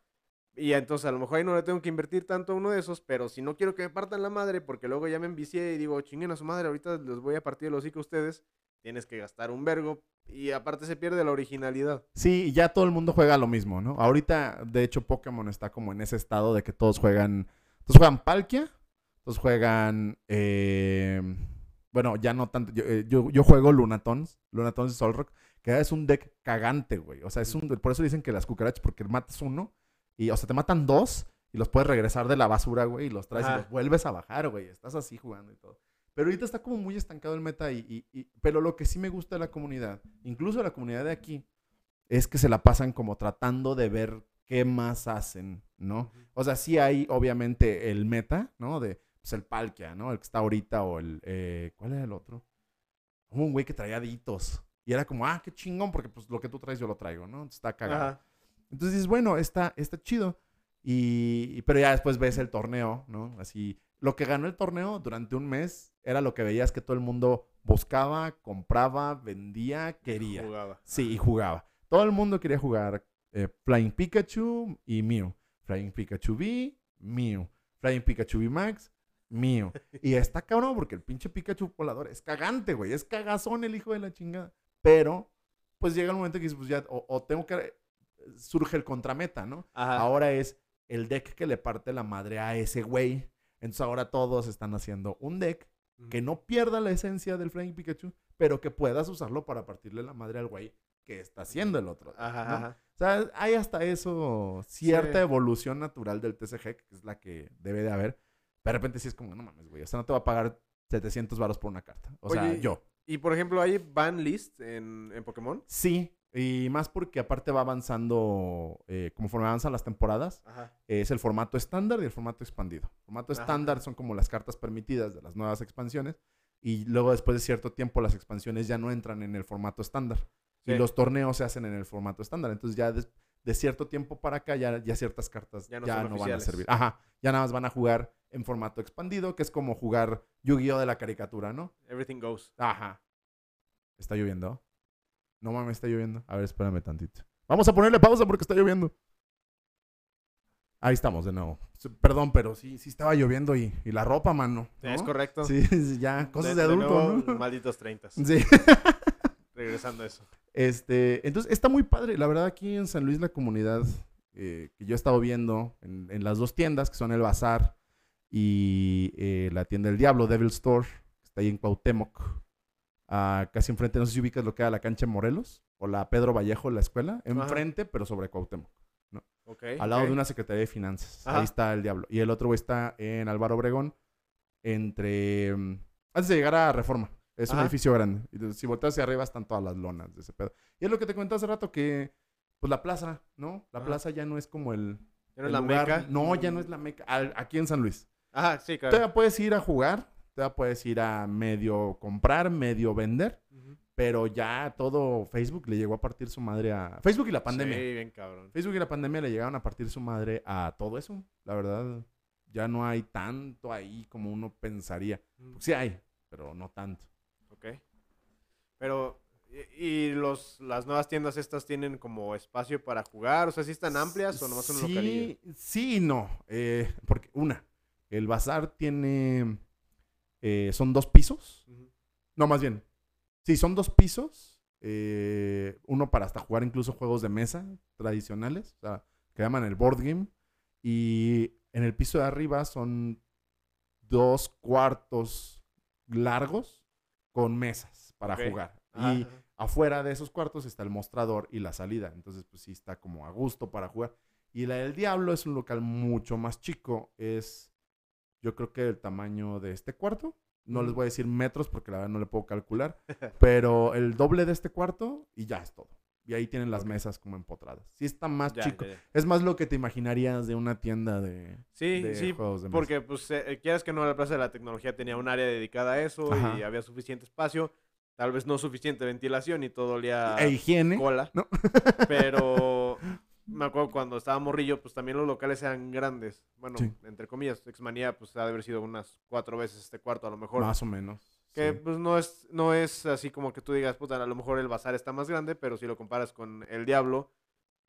Y entonces a lo mejor ahí no le tengo que invertir tanto a uno de esos, pero si no quiero que me partan la madre, porque luego ya me envicié y digo, chinguen a su madre, ahorita les voy a partir el hocico a ustedes, tienes que gastar un vergo y aparte se pierde la originalidad. Sí, ya todo el mundo juega lo mismo, ¿no? Ahorita, de hecho, Pokémon está como en ese estado de que todos juegan. Todos juegan Palkia, todos juegan. eh, bueno, ya no tanto. Yo, eh, yo, yo juego Lunatons, Lunatons y Solrock, que es un deck cagante, güey. O sea, es un. Por eso dicen que las cucarachas, porque matas uno, y, o sea, te matan dos, y los puedes regresar de la basura, güey, y los traes y los vuelves a bajar, güey. Estás así jugando y todo. Pero ahorita está como muy estancado el meta y, y- y- pero lo que sí me gusta de la comunidad, incluso la comunidad de aquí, es que se la pasan como tratando de ver qué más hacen, ¿no? O sea, sí hay obviamente el meta, ¿no? De pues, el Palkia, ¿no? El que está ahorita o el... eh, ¿Cuál era el otro? Hubo un güey que traía ditos. Y era como, ah, qué chingón, porque pues lo que tú traes yo lo traigo, ¿no? Está cagado. Ajá. Entonces dices, bueno, está, está chido. Y, pero ya después ves el torneo, ¿no? Así, lo que ganó el torneo durante un mes era lo que veías que todo el mundo buscaba, compraba, vendía, quería. Jugaba. Sí, y jugaba. Todo el mundo quería jugar eh, Flying Pikachu y Mew. Flying Pikachu V, Mew. Flying Pikachu V Max, Mew. Y está cabrón porque el pinche Pikachu volador es cagante, güey. Es cagazón el hijo de la chingada. Pero, pues llega el momento que dices, pues ya, o, o tengo que... Surge el contrameta, ¿no? Ajá. Ahora es el deck que le parte la madre a ese güey. Entonces ahora todos están haciendo un deck que no pierda la esencia del Flying Pikachu, pero que puedas usarlo para partirle la madre al güey que está haciendo el otro. Ajá, ¿no? ajá. O sea, hay hasta eso, cierta Sí. evolución natural del TCG, que es la que debe de haber. De repente sí es como, no mames, güey, o sea, no te va a pagar 700 varos por una carta. O sea, Oye, yo. Y por ejemplo, ¿hay ban list en, en Pokémon? Sí, y más porque aparte va avanzando, eh, conforme avanzan las temporadas, Ajá. es el formato estándar y el formato expandido. El formato Ajá. estándar son como las cartas permitidas de las nuevas expansiones y luego después de cierto tiempo las expansiones ya no entran en el formato estándar y Sí. los torneos se hacen en el formato estándar. Entonces ya de cierto tiempo para acá ya, ya ciertas cartas Ya ya no no, son van a servir. Ajá, ya nada más van a jugar en formato expandido, que es como jugar Yu-Gi-Oh! de la caricatura, ¿no? Everything goes. Ajá. ¿Está lloviendo? No mames, está lloviendo. A ver, espérame tantito. Vamos a ponerle pausa porque está lloviendo. Ahí estamos de nuevo. Perdón, pero sí, sí estaba lloviendo y, y la ropa, mano. ¿no? Es correcto. Sí, sí, ya, cosas de, adulto, nuevo, ¿no? Malditos 30. Sí. Regresando a eso. Este, entonces está muy padre. La verdad, aquí en San Luis la comunidad eh, que yo he estado viendo en, en las dos tiendas, que son el Bazar y eh, la tienda del Diablo, Devil Store, que está ahí en Cuauhtémoc, casi enfrente, no sé si ubicas lo que era la cancha en Morelos, o la Pedro Vallejo, la escuela, enfrente, pero sobre Cuauhtémoc, Ok. al lado de una Secretaría de Finanzas. Ajá. Ahí está el Diablo. Y el otro güey está en Álvaro Obregón, entre... mm, Antes de llegar a Reforma. Es un edificio grande. Y si volteas hacia arriba están todas las lonas de ese pedo. Y es lo que te comenté hace rato que... Pues la plaza, ¿no? La Ajá. plaza ya no es como el... ¿Ya no es el la lugar- meca? No, ya no es la meca. Al- aquí en San Luis. Ajá, sí, claro. Todavía puedes ir a jugar. Todavía puedes ir a medio comprar, medio vender. Pero ya todo Facebook le llegó a partir su madre a... Facebook y la pandemia. Sí, bien cabrón. Facebook y la pandemia le llegaron a partir su madre a todo eso. La verdad, ya no hay tanto ahí como uno pensaría. Mm, Sí hay, pero no tanto. Ok. Pero, ¿y, los, las nuevas tiendas estas tienen como espacio para jugar? O sea, ¿sí están amplias o nomás son localillo? Sí, sí no. Eh, porque, una, el bazar tiene... eh, son dos pisos. No, más bien. Sí, son dos pisos. eh, uno para hasta jugar incluso juegos de mesa tradicionales. O sea, que llaman el board game. Y en el piso de arriba son dos cuartos largos con mesas para jugar. Y afuera de esos cuartos está el mostrador y la salida. Entonces, pues sí está como a gusto para jugar. Y la del Diablo es un local mucho más chico. Es, yo creo que el tamaño de este cuarto. No les voy a decir metros porque la verdad no le puedo calcular. pero el doble de este cuarto y ya es todo. Y ahí tienen las mesas como empotradas. Sí está más Ya, chico. ya, ya. Es más lo que te imaginarías de una tienda de, Sí, de sí, juegos de mesa. porque pues eh, quieras que no, la Plaza de la Tecnología tenía un área dedicada a eso y había suficiente espacio. Tal vez no suficiente ventilación y todo olía E higiene. cola. ¿no? Pero me acuerdo cuando estaba morrillo, pues también los locales eran grandes. Bueno, Sí. entre comillas, Exmanía pues ha de haber sido unas cuatro veces este cuarto a lo mejor. Más o menos. Que sí. pues no es, no es así como que tú digas, puta, a lo mejor el bazar está más grande, pero si lo comparas con el Diablo,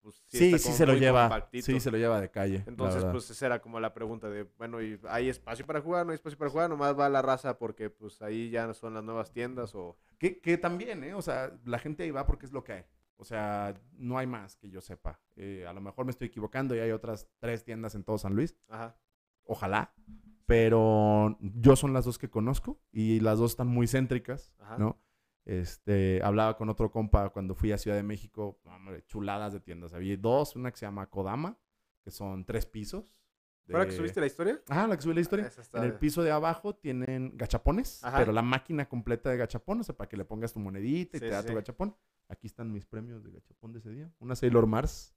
pues sí, Sí, se lo lleva. compactito. Sí, se lo lleva de calle. Entonces, pues esa era como la pregunta de, bueno, ¿y ¿hay espacio para jugar? ¿No hay espacio para jugar? Nomás va la raza porque pues ahí ya son las nuevas tiendas o... Que, que también, ¿eh? O sea, la gente ahí va porque es lo que hay. O sea, no hay más que yo sepa. Eh, a lo mejor me estoy equivocando y hay otras tres tiendas en todo San Luis. Ajá. Ojalá. Pero yo son las dos que conozco y las dos están muy céntricas, Ajá. ¿no? Este, hablaba con otro compa cuando fui a Ciudad de México, hombre, chuladas de tiendas. Había dos, una que se llama Kodama, que son tres pisos. ¿Fue la que de- subiste la historia? Ah, la que subí la historia. En el piso de abajo tienen gachapones, Ajá. pero la máquina completa de gachapón, o sea, para que le pongas tu monedita y Sí, te da sí, tu gachapón. Aquí están mis premios de gachapón de ese día. Una Sailor Mars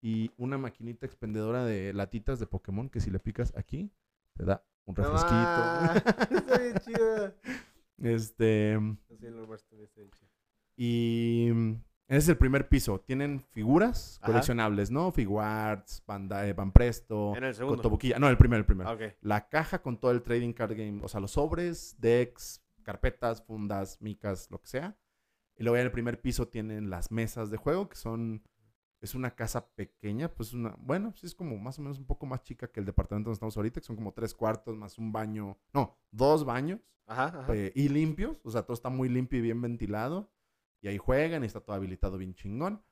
y una maquinita expendedora de latitas de Pokémon que si le picas aquí te da un refresquito. ah, está bien chida. este, está bien chido. y ese es el primer piso. Tienen figuras Ajá. coleccionables, ¿no? Figuarts, Banda, eh, Banpresto, En el segundo. Cotobuquilla. No, el primero, el primero. Ah, ok. la caja con todo el trading card game, o sea, los sobres, decks, carpetas, fundas, micas, lo que sea. Y luego en el primer piso tienen las mesas de juego, que son, es una casa pequeña, pues una, bueno, sí es como más o menos un poco más chica que el departamento donde estamos ahorita, que son como tres cuartos más un baño, no, dos baños Ajá, ajá. eh, y limpios, o sea, todo está muy limpio y bien ventilado. Y ahí juegan y está todo habilitado bien chingón.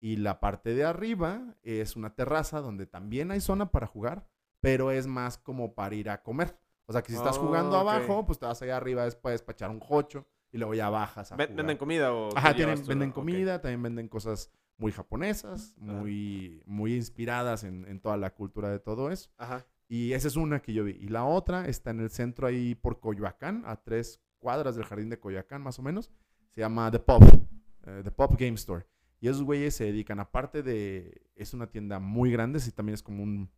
Y la parte de arriba es una terraza donde también hay zona para jugar, pero es más como para ir a comer. O sea, que si estás Oh, jugando ok. abajo, pues te vas allá arriba después para echar un jocho y luego ya bajas a jugar. ¿Venden comida o Ajá, tienen, venden comida, también venden cosas muy japonesas, muy, muy inspiradas en, en toda la cultura de todo eso. Ajá. Y esa es una que yo vi. Y la otra está en el centro ahí por Coyoacán, a tres cuadras del jardín de Coyoacán, más o menos. Se llama The Pop, eh, The Pop Game Store. Y esos güeyes se dedican, aparte de, es una tienda muy grande, sí también es como un,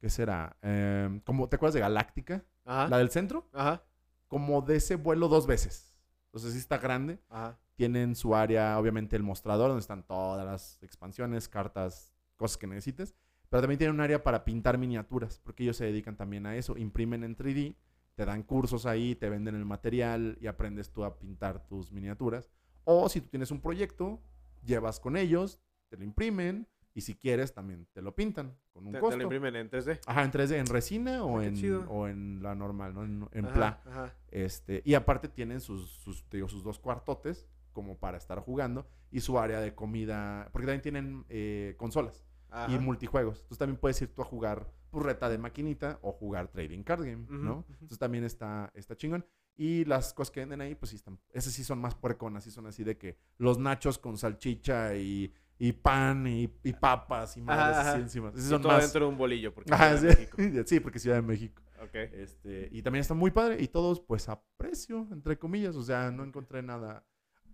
¿qué será? Em, como, ¿te acuerdas de Galáctica? Ajá. La del centro. Ajá. Como de ese vuelo dos veces. Entonces sí está grande. Ajá. Tienen su área, obviamente, el mostrador, donde están todas las expansiones, cartas, cosas que necesites. Pero también tienen un área para pintar miniaturas, porque ellos se dedican también a eso. Imprimen en 3D, te dan cursos ahí, te venden el material y aprendes tú a pintar tus miniaturas. O si tú tienes un proyecto, llevas con ellos, te lo imprimen y si quieres también te lo pintan con un Te, te costo. lo imprimen en 3D. Ajá, en 3D, en resina o, Ah, en, chido. o en la normal, ¿no? En, en Ajá, pla. Ajá. Este, y aparte tienen sus, sus, te digo, sus dos cuartotes como para estar jugando y su área de comida, porque también tienen eh, consolas. y Ajá. multijuegos. Entonces también puedes ir tú a jugar pues, reta de maquinita o jugar trading card game, ¿no? ujú. Entonces también está, está chingón. Y las cosas que venden ahí, pues sí están, esas sí son más puerconas, sí son así de que los nachos con salchicha y, y pan y, y papas y madres Ajá, así encima. Esas Y son todo más... dentro de un bolillo, porque Ajá, es sí, de México. sí, porque Ciudad de México. Ok. Este, y también está muy padre y todos pues a precio, entre comillas, o sea, no encontré nada.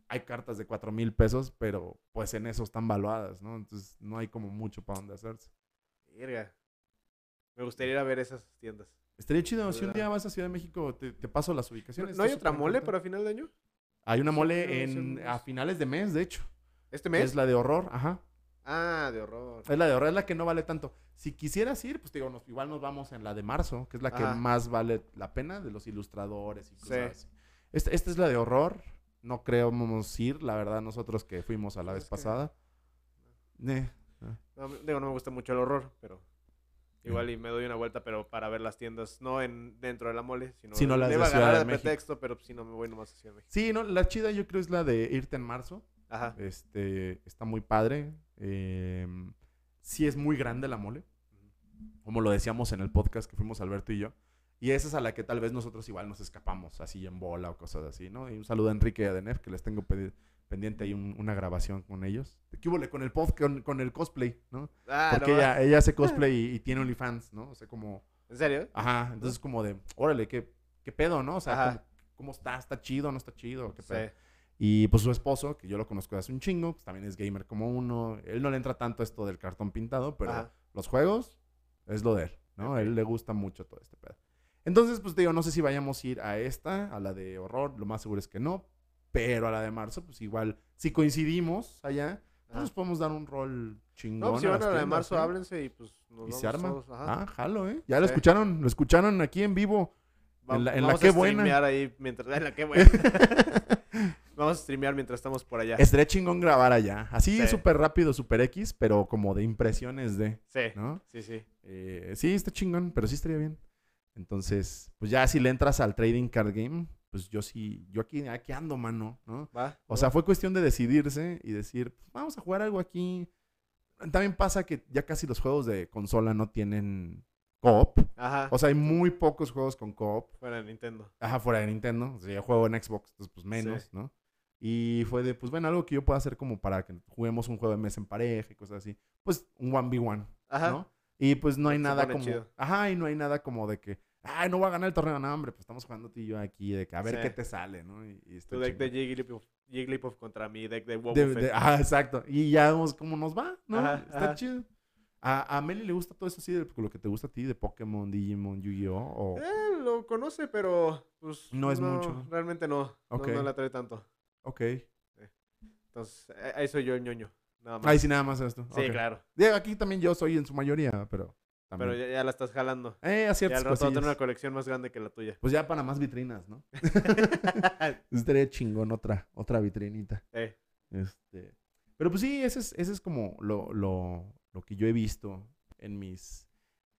Hay cartas de 4 mil pesos, pero pues en eso están valuadas, ¿no? Entonces no hay como mucho para dónde hacerse. Verga. Me gustaría ir a ver esas tiendas. Estaría chido, si un día vas a Ciudad de México, te, te paso las ¿No, ubicaciones. no hay otra mole para final de año? Hay una mole en, a finales de mes, de hecho. ¿Este mes? Es la de horror, ajá. Ah, de horror. Es la de horror, es la que no vale tanto. Si quisieras ir, pues te digo, nos- igual nos vamos en la de marzo, que es la que más vale la pena de los ilustradores y cosas Sí. así. Esta, esta es la de horror. No creemos ir, la verdad, nosotros que fuimos a la Es vez que- pasada. Eh, No, me- digo, no me gusta mucho el horror, pero igual y me doy una vuelta, pero para ver las tiendas, no en dentro de la mole, sino, Sino las le de Ciudad de de México. pretexto, pero si no me voy nomás a Ciudad de México. Sí, no, la chida yo creo es la de irte en marzo. Ajá. Este, está muy padre. Eh, sí es muy grande la mole. Como lo decíamos en el podcast que fuimos Alberto y yo. Y esa es a la que tal vez nosotros igual nos escapamos, así en bola o cosas así, ¿no? Y un saludo a Enrique y a Denef, que les tengo pedi- pendiente ahí un- una grabación con ellos. ¿Qué hubo con el pod, con, con el cosplay, ¿no? Ah, Porque no, ella, ella hace cosplay y, y tiene OnlyFans, ¿no? O sea, como... ¿En serio? Ajá, entonces como de, órale, ¿qué, qué pedo, no? O sea. ¿cómo, cómo está? ¿Está chido? ¿No está chido? ¿Qué Sí. pedo? Y pues su esposo, que yo lo conozco hace un chingo, pues también es gamer como uno. Él no le entra tanto esto del cartón pintado, pero Ajá. los juegos es lo de él, ¿no? A él le gusta mucho todo este pedo. Entonces, pues te digo, no sé si vayamos a ir a esta, a la de horror, lo más seguro es que no. Pero a la de marzo, pues igual, si coincidimos allá, pues nos podemos dar un rol chingón. No, pues si van a la de marzo, ¿eh? háblense y pues nos Y vamos se arma. todos, ajá. Ah, jalo, ¿eh? Ya lo escucharon, lo escucharon aquí en vivo. Va- en la- en vamos a buena. streamear ahí mientras... En la qué buena. vamos a streamear mientras estamos por allá. Estaría chingón grabar allá. Así Sí. súper rápido, súper X, pero como de impresiones de, Sí, ¿no? sí, sí. Eh, sí, está chingón, pero sí estaría bien. Entonces, pues ya si le entras al trading card game, pues yo sí, yo aquí, aquí ando, mano, ¿no? Va. O sea, fue cuestión de decidirse y decir, pues, vamos a jugar algo aquí. También pasa que ya casi los juegos de consola no tienen co-op. Ajá. O sea, hay muy pocos juegos con co-op. Fuera de Nintendo. Ajá, fuera de Nintendo. O sea, yo juego en Xbox, entonces pues menos, Sí. ¿no? Y fue de, pues bueno, algo que yo pueda hacer como para que juguemos un juego de mesa en pareja y cosas así. Pues un 1v1, Ajá. ¿no? Y pues no hay Se nada como... chido. Ajá, y no hay nada como de que, ay, no voy a ganar el torneo. No, hombre, pues estamos jugando tú y yo aquí de que a ver Sí. qué te sale, ¿no? Y, y Tu deck de. Jigglypuff, Jigglypuff contra mi deck de WoW De- Buffet. de- ajá, exacto. Y ya vemos cómo nos va, ¿no? Ajá, está ajá. chido. A, a Meli le gusta todo eso así, de lo que te gusta a ti, de Pokémon, Digimon, Yu-Gi-Oh! O... Eh, lo conoce, pero pues No es mucho. Realmente no. No- Ok. No, la trae tanto. Ok. Entonces, eh, ahí soy yo el ñoño. Nada más. Ahí sí nada más esto. Sí, Ok. claro. Aquí también yo soy en su mayoría, pero también. Pero ya, ya la estás jalando. Eh, a Ya ciertas al rato va a tener una colección más grande que la tuya. Pues ya para más vitrinas, ¿no? Estaría chingón otra, otra vitrinita. Eh, Este. Pero pues sí, ese es, ese es como lo, lo, lo que yo he visto en mis,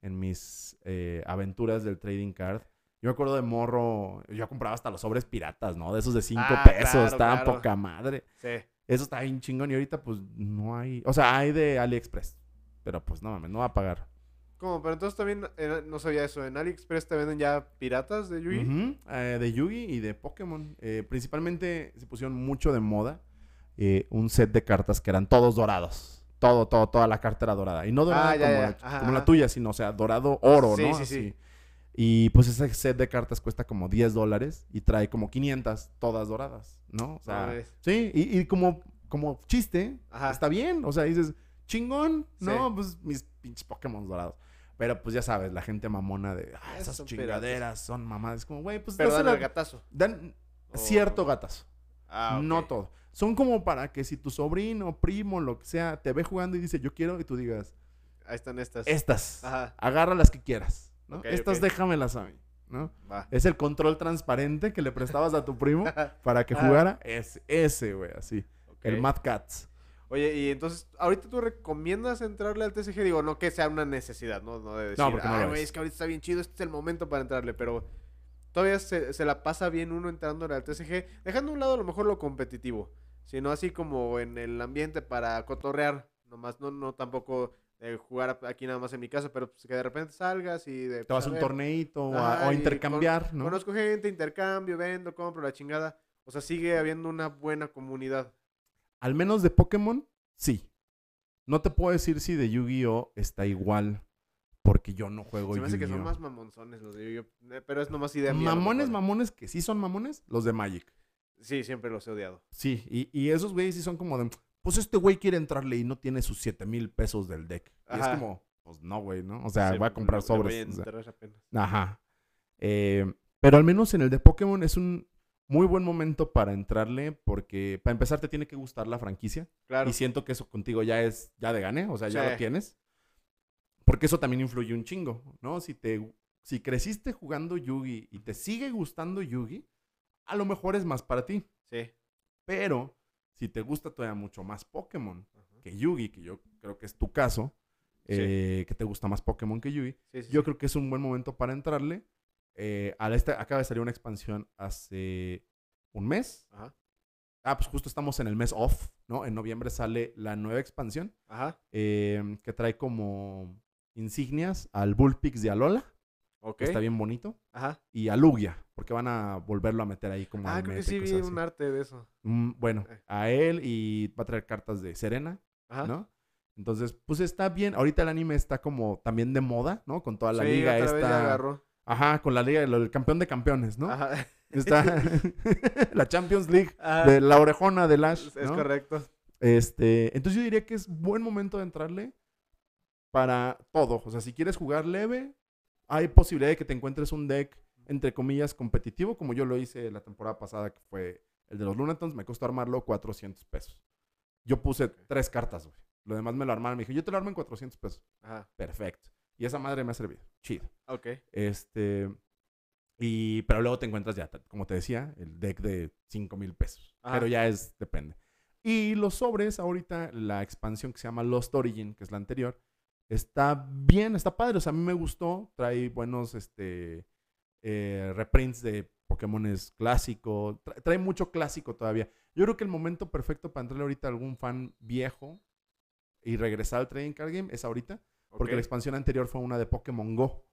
en mis eh, aventuras del trading card. Yo me acuerdo de morro, yo compraba hasta los sobres piratas, ¿no? De esos de 5 Ah, pesos, claro, estaban claro. poca madre. sí. Eso está bien chingón y ahorita pues no hay, o sea, hay de AliExpress, pero pues no mames, no va a pagar. ¿Cómo? Pero entonces también eh, no sabía eso. ¿En AliExpress te venden ya piratas de Yugi? Eh, de Yugi y de Pokémon. Eh, principalmente se pusieron mucho de moda un set de cartas que eran todos dorados. Todo, todo, toda la carta era dorada. Y no dorada Ah, ya, como, ya. Ajá, como la tuya, sino, o sea, dorado oro, Sí, ¿no? sí, sí. Así. Y pues ese set de cartas cuesta como 10 dólares y trae como 500, todas doradas, ¿no? O sea, sí, y, y como, como chiste, Ajá. está bien. O sea, dices, chingón, ¿no? Sí. Pues mis pinches Pokémon dorados. Pero pues ya sabes, la gente mamona de, ah, esas son chingaderas son mamadas. Es como, güey, pues Pero dan el gatazo. dan O- cierto gatazo. Ah. No todo. Son como para que si tu sobrino, primo, lo que sea, te ve jugando y dice, yo quiero, y tú digas, Ahí están estas. estas, Ajá. agarra las que quieras, ¿no? Estas déjamelas a mí, ¿no? Va. Es el control transparente que le prestabas a tu primo para que Ajá. jugara. Es ese, güey, así. El Mad Cats. Oye, y entonces, ¿ahorita tú recomiendas entrarle al TCG? Digo, no que sea una necesidad, ¿no? No de decir, No, porque no "Ay, lo güey, es". es que ahorita está bien chido, este es el momento para entrarle, pero todavía se, se la pasa bien uno entrándole al TCG, dejando a un lado a lo mejor lo competitivo, sino así como en el ambiente para cotorrear, nomás, no, no tampoco de jugar aquí nada más en mi casa, pero pues, que de repente salgas y de... Te vas pues, a un torneito o a, o intercambiar, ¿no? Conozco gente, intercambio, vendo, compro la chingada. O sea, sigue habiendo una buena comunidad. Al menos de Pokémon, sí. No te puedo decir si de Yu-Gi-Oh está igual, porque yo no juego Se me hace que son más mamonzones los de Yu-Gi-Oh! Eh, Pero es nomás idea mía. Mamones, mamones, que sí son mamones, los de Magic. Sí, siempre los he odiado. Sí, y, y esos güeyes sí son como de, pues este güey quiere entrarle y no tiene sus 7 mil pesos del deck. Y es como, pues no, güey, ¿no? O sea, Sí, va a comprar le voy sobres. a o sea. entrar apenas. Ajá. Eh, pero al menos en el de Pokémon es un muy buen momento para entrarle porque para empezar te tiene que gustar la franquicia Claro. y siento que eso contigo ya es ya de gane, o sea, ya Sí. lo tienes. Porque eso también influye un chingo, ¿no? Si te si creciste jugando Yugi y te sigue gustando Yugi, a lo mejor es más para ti. Sí. Pero si te gusta todavía mucho más Pokémon Ajá. que Yugi, que yo creo que es tu caso, Sí. eh, que te gusta más Pokémon que Yugi, Sí, yo creo que es un buen momento para entrarle. Eh, a este, acaba de salir una expansión hace un mes. Ajá. Ah, pues justo estamos en el mes off, ¿no? En noviembre sale la nueva expansión Ajá. eh, que trae como insignias al Bullpix de Alola, Ok. que está bien bonito, Ajá. y a Lugia, porque van a volverlo a meter ahí como Ah, creo que sí vi un arte de eso. Mm, bueno, Eh. a él y va a traer cartas de Serena, Ajá. ¿no? Entonces, pues está bien. Ahorita el anime está como también de moda, ¿no? Con toda la Sí, liga otra vez ya esta. agarró. Ajá, con la liga, el, campeón de campeones, ¿no? Ajá. Está la Champions League Ajá. de la orejona de Lash. Es ¿no? correcto. Este, entonces yo diría que es buen momento de entrarle para todo. O sea, si quieres jugar leve, hay posibilidad de que te encuentres un deck, entre comillas, competitivo, como yo lo hice la temporada pasada, que fue el de los Lunatons. Me costó armarlo 400 pesos. Yo puse tres cartas, güey. Lo demás me lo armaron. Me dijo, yo te lo armo en 400 pesos. Ajá. Perfecto. Y esa madre me ha servido. Chido. Ok. Este. Y, pero luego te encuentras ya, como te decía, el deck de 5 mil pesos. Ajá. Pero ya es, depende. Y los sobres, ahorita, la expansión que se llama Lost Origin, que es la anterior, está bien, está padre. O sea, a mí me gustó. Trae buenos este, eh, reprints de Pokémones clásicos. Tra- trae mucho clásico todavía. Yo creo que el momento perfecto para entrarle ahorita a algún fan viejo y regresar al trading card game es ahorita. Porque la expansión anterior fue una de Pokémon Go.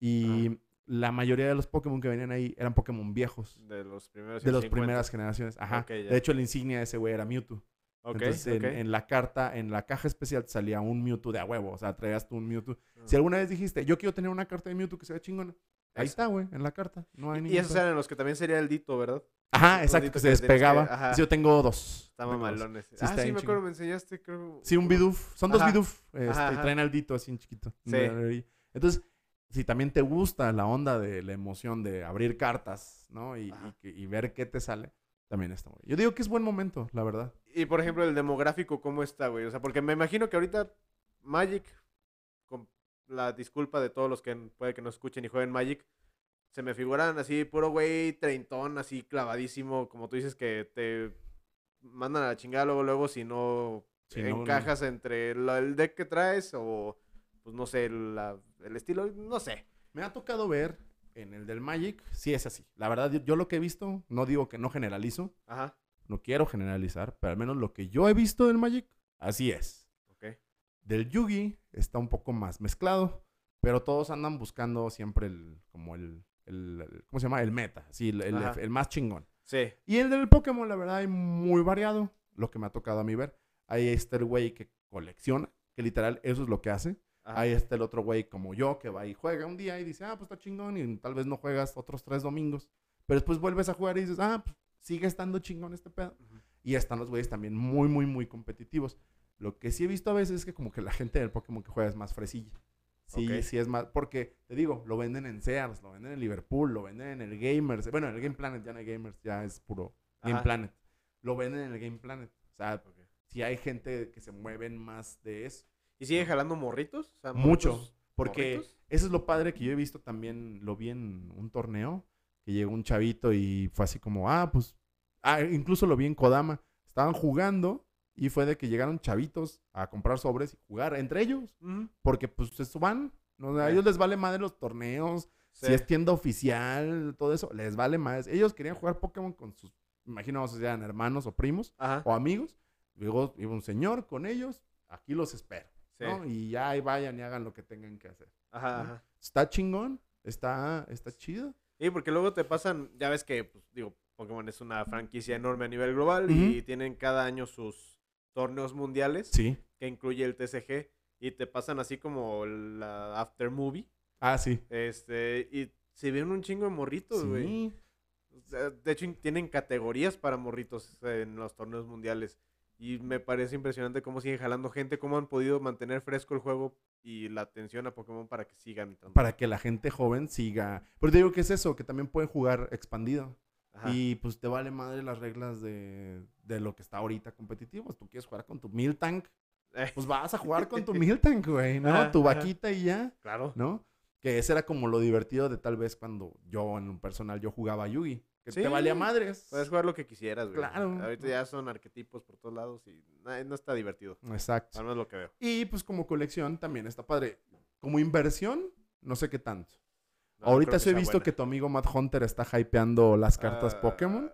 Y la mayoría de los Pokémon que venían ahí eran Pokémon viejos. De los primeros. De las 50. primeras generaciones. Ajá. De hecho, la insignia de ese güey era Mewtwo. Ok, Entonces, en- la carta, en la caja especial salía un Mewtwo de a huevo. O sea, traías tú un Mewtwo. Ah. Si alguna vez dijiste, yo quiero tener una carta de Mewtwo que sea chingona. Ahí está, güey, en la carta. No hay Y esos eran los que también sería el Dito, ¿verdad? Ajá, exacto, que que se que- despegaba. ajá. Sí, yo tengo dos. Mamalones. Sí, ah, está sí, me acuerdo, me enseñaste, creo. Sí, un bidoof. Son dos bidoof. Este, Ajá, y traen al dito así en chiquito. Sí. Entonces, si también te gusta la onda de la emoción de abrir cartas, ¿no? Y, y que- y ver qué te sale, también está muy Yo digo que es buen momento, la verdad. Y por ejemplo, el demográfico, ¿cómo está, güey? O sea, porque me imagino que ahorita Magic, con la disculpa de todos los que puede que no escuchen y jueguen Magic, se me figuran así, puro güey treintón, así clavadísimo, como tú dices, que te mandan a la chingada luego, luego, si no Si no, no. encajas entre la- el deck que traes o, pues no sé, la- el estilo, no sé. Me ha tocado ver en el del Magic, sí es así. La verdad, yo, yo lo que he visto, no digo que no generalizo, Ajá, no quiero generalizar, pero al menos lo que yo he visto del Magic, así es. Del Yugi está un poco más mezclado, pero todos andan buscando siempre el, como el, el- ¿cómo se llama? El meta, sí, el, el- más chingón. Sí, Y el del Pokémon, la verdad, hay muy variado, lo que me ha tocado a mí ver. Ahí está el güey que colecciona, que literal eso es lo que hace. ajá, Ahí está el otro güey como yo, que va y juega un día y dice, ah, pues está chingón, y tal vez no juegas otros tres domingos. Pero después vuelves a jugar y dices, ah, pues sigue estando chingón este pedo. Y están los güeyes también muy, muy, muy competitivos. Lo que sí he visto a veces es que como que la gente del Pokémon que juega es más fresilla. Sí, sí es más, porque te digo, lo venden en Sears, lo venden en Liverpool, lo venden en el Gamers. Bueno, en el Game Planet ya no hay Gamers, ya es puro Game Ajá. Planet. Lo venden en el Game Planet. O sea, ok. si hay gente que se mueven más de eso. ¿Y sigue jalando morritos? O sea, Mucho. morritos, Porque morritos. eso es lo padre que yo he visto también, lo vi en un torneo, que llegó un chavito y fue así como, ah, pues, ah, incluso lo vi en Kodama, estaban jugando y fue de que llegaron chavitos a comprar sobres y jugar entre ellos, porque pues eso van, ¿no? a ellos les vale más de los torneos, Sí. si es tienda oficial, todo eso, les vale más. Ellos querían jugar Pokémon con sus, imagino, si eran hermanos o primos Ajá. o amigos, luego iba un señor con ellos, aquí los espero. Sí. ¿no? Y ya ahí vayan y hagan lo que tengan que hacer. Ajá, ¿no? ajá. Está chingón, está, está chido. Sí, porque luego te pasan, ya ves que, pues, digo, Pokémon es una franquicia enorme a nivel global y tienen cada año sus torneos mundiales Sí. que incluye el TCG y te pasan así como la after movie, Ah, sí. este, y se ven un chingo de morritos, güey. Sí. O sea, de hecho, tienen categorías para morritos en los torneos mundiales. Y me parece impresionante cómo siguen jalando gente, cómo han podido mantener fresco el juego y la atención a Pokémon para que sigan. entrando. Para que la gente joven siga. Pero te digo que es eso, que también pueden jugar expandido. Ajá. Y pues te vale madre las reglas de, de lo que está ahorita competitivo. Tú quieres jugar con tu Miltank, Eh, pues vas a jugar con tu Miltank, güey, ¿no? Ajá, tu vaquita y ya, claro. ¿no? Que ese era como lo divertido de tal vez cuando yo en un personal yo jugaba a Yugi. Que te Sí. valía madres. Puedes jugar lo que quisieras, güey. Claro. Ahorita ya son arquetipos por todos lados y no está divertido. Exacto. Al menos lo que veo. Y pues como colección también está padre. Como inversión, no sé qué tanto. No, Ahorita sí he visto buena. que tu amigo Matt Hunter está hypeando las cartas Ah, Pokémon.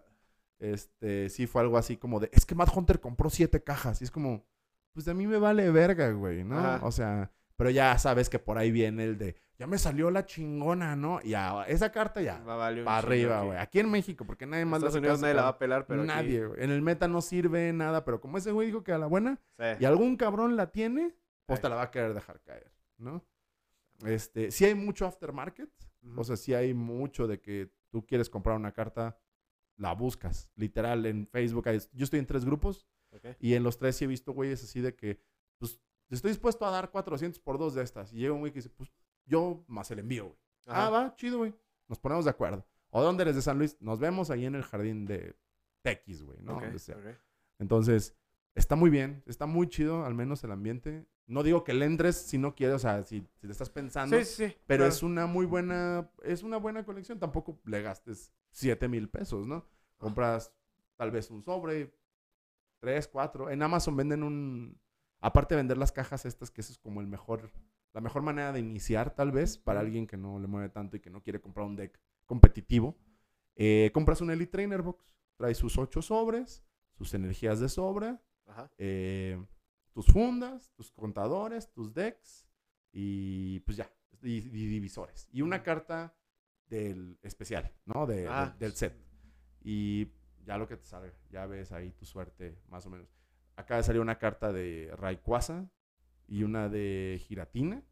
Este, sí fue algo así como de, es que Matt Hunter compró siete cajas. Y es como, pues a mí me vale verga, güey, ¿no? Ajá. O sea, pero ya sabes que por ahí viene el de, ya me salió la chingona, ¿no? Y ya, esa carta ya, Va a valer un para arriba, güey. Aquí en México, porque nadie más Estados Unidos nadie la va a pelar, pero Nadie, güey. En el meta no sirve nada, pero como ese güey dijo que a la buena, Sí. y algún cabrón la tiene, pues Sí. te la va a querer dejar caer, ¿no? Este, sí hay mucho aftermarket, O sea, sí hay mucho de que tú quieres comprar una carta, la buscas, literal, en Facebook. hay- yo estoy en tres grupos Ok. y en los tres sí he visto güeyes así de que, pues, estoy dispuesto a dar 400 por dos de estas. Y llega un güey que dice, pues, yo más el envío, güey. Ajá. Ah, va, chido, güey. Nos ponemos de acuerdo. ¿O dónde eres de San Luis? Nos vemos ahí en el jardín de Tequis, güey, ¿no? Sea. Entonces, está muy bien, está muy chido, al menos el ambiente. No digo que le entres si no quieres, o sea, si, si le estás pensando, Sí, sí, pero claro. es una muy buena, es una buena colección. Tampoco le gastes 7 mil pesos, ¿no? Compras tal vez un sobre, 3, 4. En Amazon venden un, aparte de vender las cajas estas, que eso es como el mejor, la mejor manera de iniciar tal vez para alguien que no le mueve tanto y que no quiere comprar un deck competitivo. Eh, compras un Elite Trainer Box, trae sus 8 sobres, sus energías de sobra, Ajá. eh, tus fundas, tus contadores, tus decks y pues ya, y, y divisores. Y una carta del especial, ¿no? De- Ah. del, del set. Y ya lo que te salga, ya ves ahí tu suerte, más o menos. Acaba de salir una carta de Rayquaza y una de Giratina.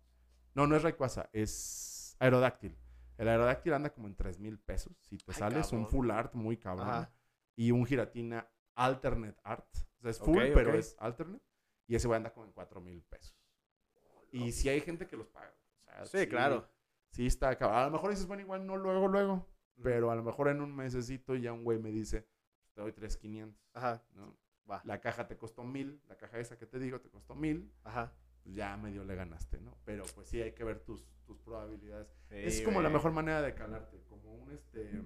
No, no es Rayquaza, es Aerodáctil. El Aerodáctil anda como en 3 mil pesos. Si te Ay, sales, un full art muy cabrón Ajá. y un giratina alternate art. O sea, es full, pero es alternate. Y ese güey anda como en 4 mil pesos. Y si hay gente que los paga. O sea, Sí, claro. Sí, está cabrón. A lo mejor dices, bueno, igual no luego, luego. Pero a lo mejor en un mesecito ya un güey me dice, te doy 3,500. Ajá. ¿no? Va. La caja te costó mil. La caja esa que te digo te costó mil. Ajá. Pues ya medio le ganaste, ¿no? Pero pues sí hay que ver tus, tus probabilidades. Sí, Es como la mejor manera de calarte. Como un este.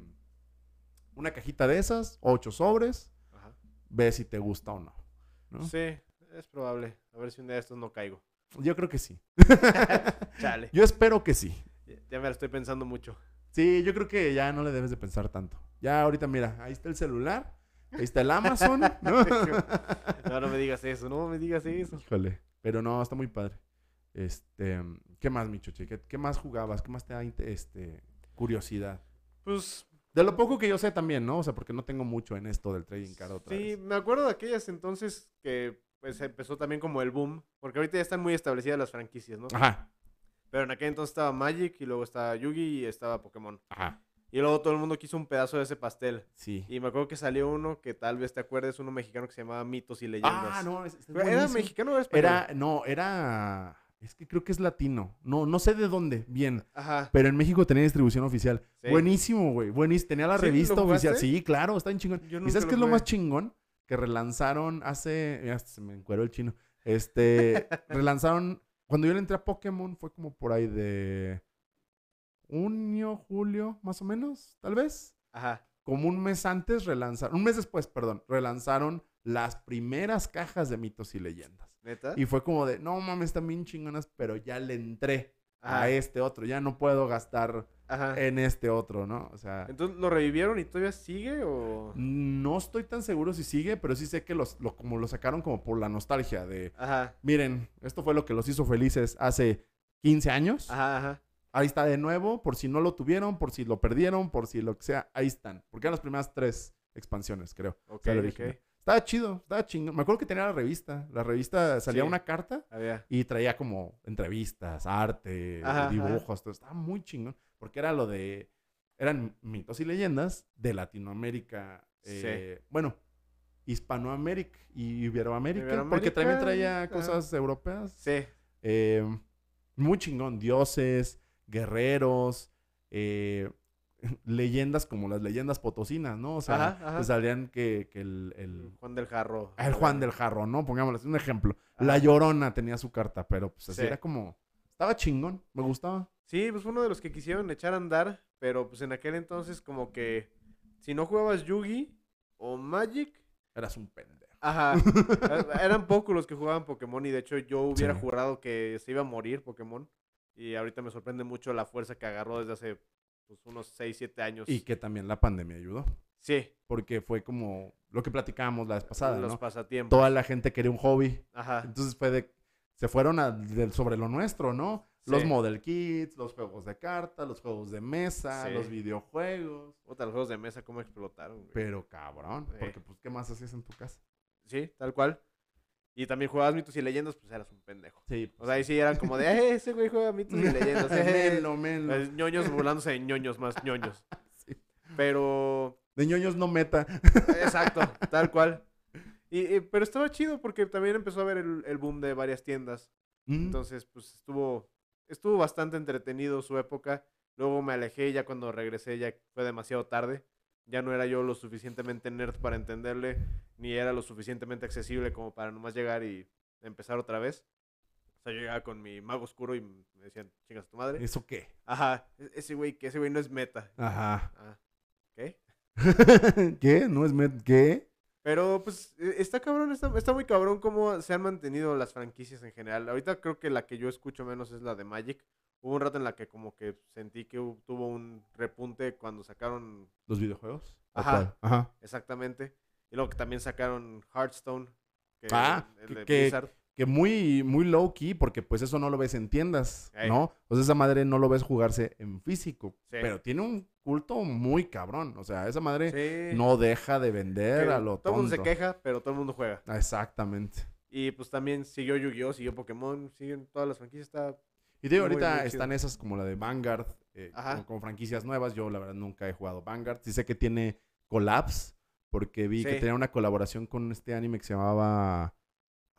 Una cajita de esas, ocho sobres, Ajá. ve si te gusta o no. ¿no? Sí, es probable. A ver si un día de estos no caigo. Yo creo que sí. Chale. Yo espero que sí. Ya- me la estoy pensando mucho. Sí, yo creo que ya no le debes de pensar tanto. Ya ahorita mira, ahí está el celular, ahí está el Amazon, ¿no? No, no me digas eso, no me digas eso. Híjole, pero no, está muy padre. Este, ¿qué más, mi chuche? ¿Qué, qué más jugabas? ¿Qué más te da este, curiosidad? Pues De lo poco que yo sé también, ¿no? O sea, porque no tengo mucho en esto del trading card otra sí, vez. me acuerdo de aquellas entonces que pues empezó también como el boom, porque ahorita ya están muy establecidas las franquicias, ¿no? Ajá, Pero en aquel entonces estaba Magic y luego estaba Yugi y estaba Pokémon. ajá, Y luego todo el mundo quiso un pedazo de ese pastel. sí. Y me acuerdo que salió uno que tal vez te acuerdes, uno mexicano que se llamaba Mitos y Leyendas. Ah, no, es, es ¿Era mexicano o era español? Era, no, era, es que creo que es latino. No, no sé de dónde, bien. Ajá. Pero en México tenía distribución oficial. Sí. Buenísimo, güey. Buenísimo. Tenía la ¿Sí? ¿Lo revista oficial. Sí, claro, está bien chingón. Yo ¿Y sabes qué es lo más chingón? Que relanzaron hace. Mira, se me encueró el chino. Este. relanzaron. Cuando yo le entré a Pokémon fue como por ahí de. Junio, julio, más o menos, tal vez. Ajá. Como un mes antes relanzaron. Un mes después, perdón. Relanzaron las primeras cajas de mitos y leyendas. ¿Neta? Y fue como de, no mames, están bien chingonas, pero ya le entré. a este otro. Ya no puedo gastar Ajá. en este otro, ¿no? O sea, Entonces, ¿lo revivieron y todavía sigue o...? no estoy tan seguro si sigue, pero sí sé que los, lo, como lo sacaron como por la nostalgia de, Ajá. miren, esto fue lo que los hizo felices hace 15 años. Ajá, ajá. Ahí está de nuevo, por si no lo tuvieron, por si lo perdieron, por si lo que sea, ahí están. Porque eran las primeras tres expansiones, creo. Ok. Estaba chido, estaba chingón. Me acuerdo que tenía la revista. La revista salía Sí. una carta Había. y traía como entrevistas, arte, Ajá, dibujos, todo. Estaba muy chingón. Porque era lo de. Eran mitos y leyendas de Latinoamérica. eh, Bueno, Hispanoamérica y Iberoamérica. Porque también traía cosas europeas. Sí. Eh, muy chingón. Dioses, guerreros, eh, leyendas como las leyendas potosinas, ¿no? O sea, Ajá, ajá. te salían que, que el, el, Juan del Jarro. el Juan del Jarro, ¿no? Pongámoslo así, un ejemplo. Ajá. La Llorona tenía su carta, pero pues así Sí. era como... Estaba chingón, me gustaba. Sí, pues fue uno de los que quisieron echar a andar, pero pues en aquel entonces como que si no jugabas Yugi o Magic, Eras un pendejo. ajá, e- eran pocos los que jugaban Pokémon y de hecho yo hubiera Sí. jurado que se iba a morir Pokémon y ahorita me sorprende mucho la fuerza que agarró desde hace pues, unos 6, 7 años. Y que también la pandemia ayudó. Sí, Porque fue como lo que platicábamos la vez pasada, los ¿no? pasatiempos. Toda la gente quería un hobby. Ajá, Entonces fue de... Se fueron a, del- sobre lo nuestro, ¿no? Los model kits, los juegos de cartas, los juegos de mesa, Sí. los videojuegos. Puta, los juegos de mesa cómo explotaron. güey. Pero cabrón, Sí. porque pues, ¿qué más hacías en tu casa? Sí, tal cual. Y también jugabas mitos y leyendas, pues eras un pendejo. Sí. O sea, ahí sí eran como de, eh, ese güey juega mitos y leyendas. eh". Melo, melo. Eh, ñoños burlándose de ñoños más ñoños. Pero, De ñoños no meta. exacto, tal cual. Y, y- pero estaba chido porque también empezó a haber el, el boom de varias tiendas. Mm, Entonces, pues estuvo, estuvo bastante entretenido su época. Luego me alejé ya cuando regresé ya fue demasiado tarde. Ya no era yo lo suficientemente nerd para entenderle, ni era lo suficientemente accesible como para nomás llegar y empezar otra vez. O sea, yo llegaba con mi mago oscuro y me decían, chingas tu madre. ¿Eso qué? Ajá, e- ese güey, que ese güey no es meta. Ajá. Ah, ¿qué? ¿Qué? ¿No es met? ¿Qué? Pero pues e- está cabrón, está, está muy cabrón cómo se han mantenido las franquicias en general. Ahorita creo que la que yo escucho menos es la de Magic. Hubo un rato en la que como que sentí que tuvo un repunte cuando sacaron ¿Los videojuegos? ¿O Ajá. Ajá. exactamente. Y luego que también sacaron Hearthstone. Que Ah, el que- de que- Blizzard. Que muy, muy low key, porque pues eso no lo ves en tiendas, Ey. ¿no? O sea, esa madre no lo ves jugarse en físico. Sí. Pero tiene un culto muy cabrón. O sea, esa madre Sí. no deja de vender a lo todo el mundo se queja, pero todo el mundo juega. Exactamente. Y pues también siguió Yu-Gi-Oh, siguió Pokémon, siguen todas las franquicias. Está... Y digo, Muy, ahorita muy están esas como la de Vanguard, eh, como, como franquicias nuevas. Yo, la verdad, nunca he jugado Vanguard. Sí sé que tiene collabs, porque vi que tenía una colaboración con este anime que se llamaba...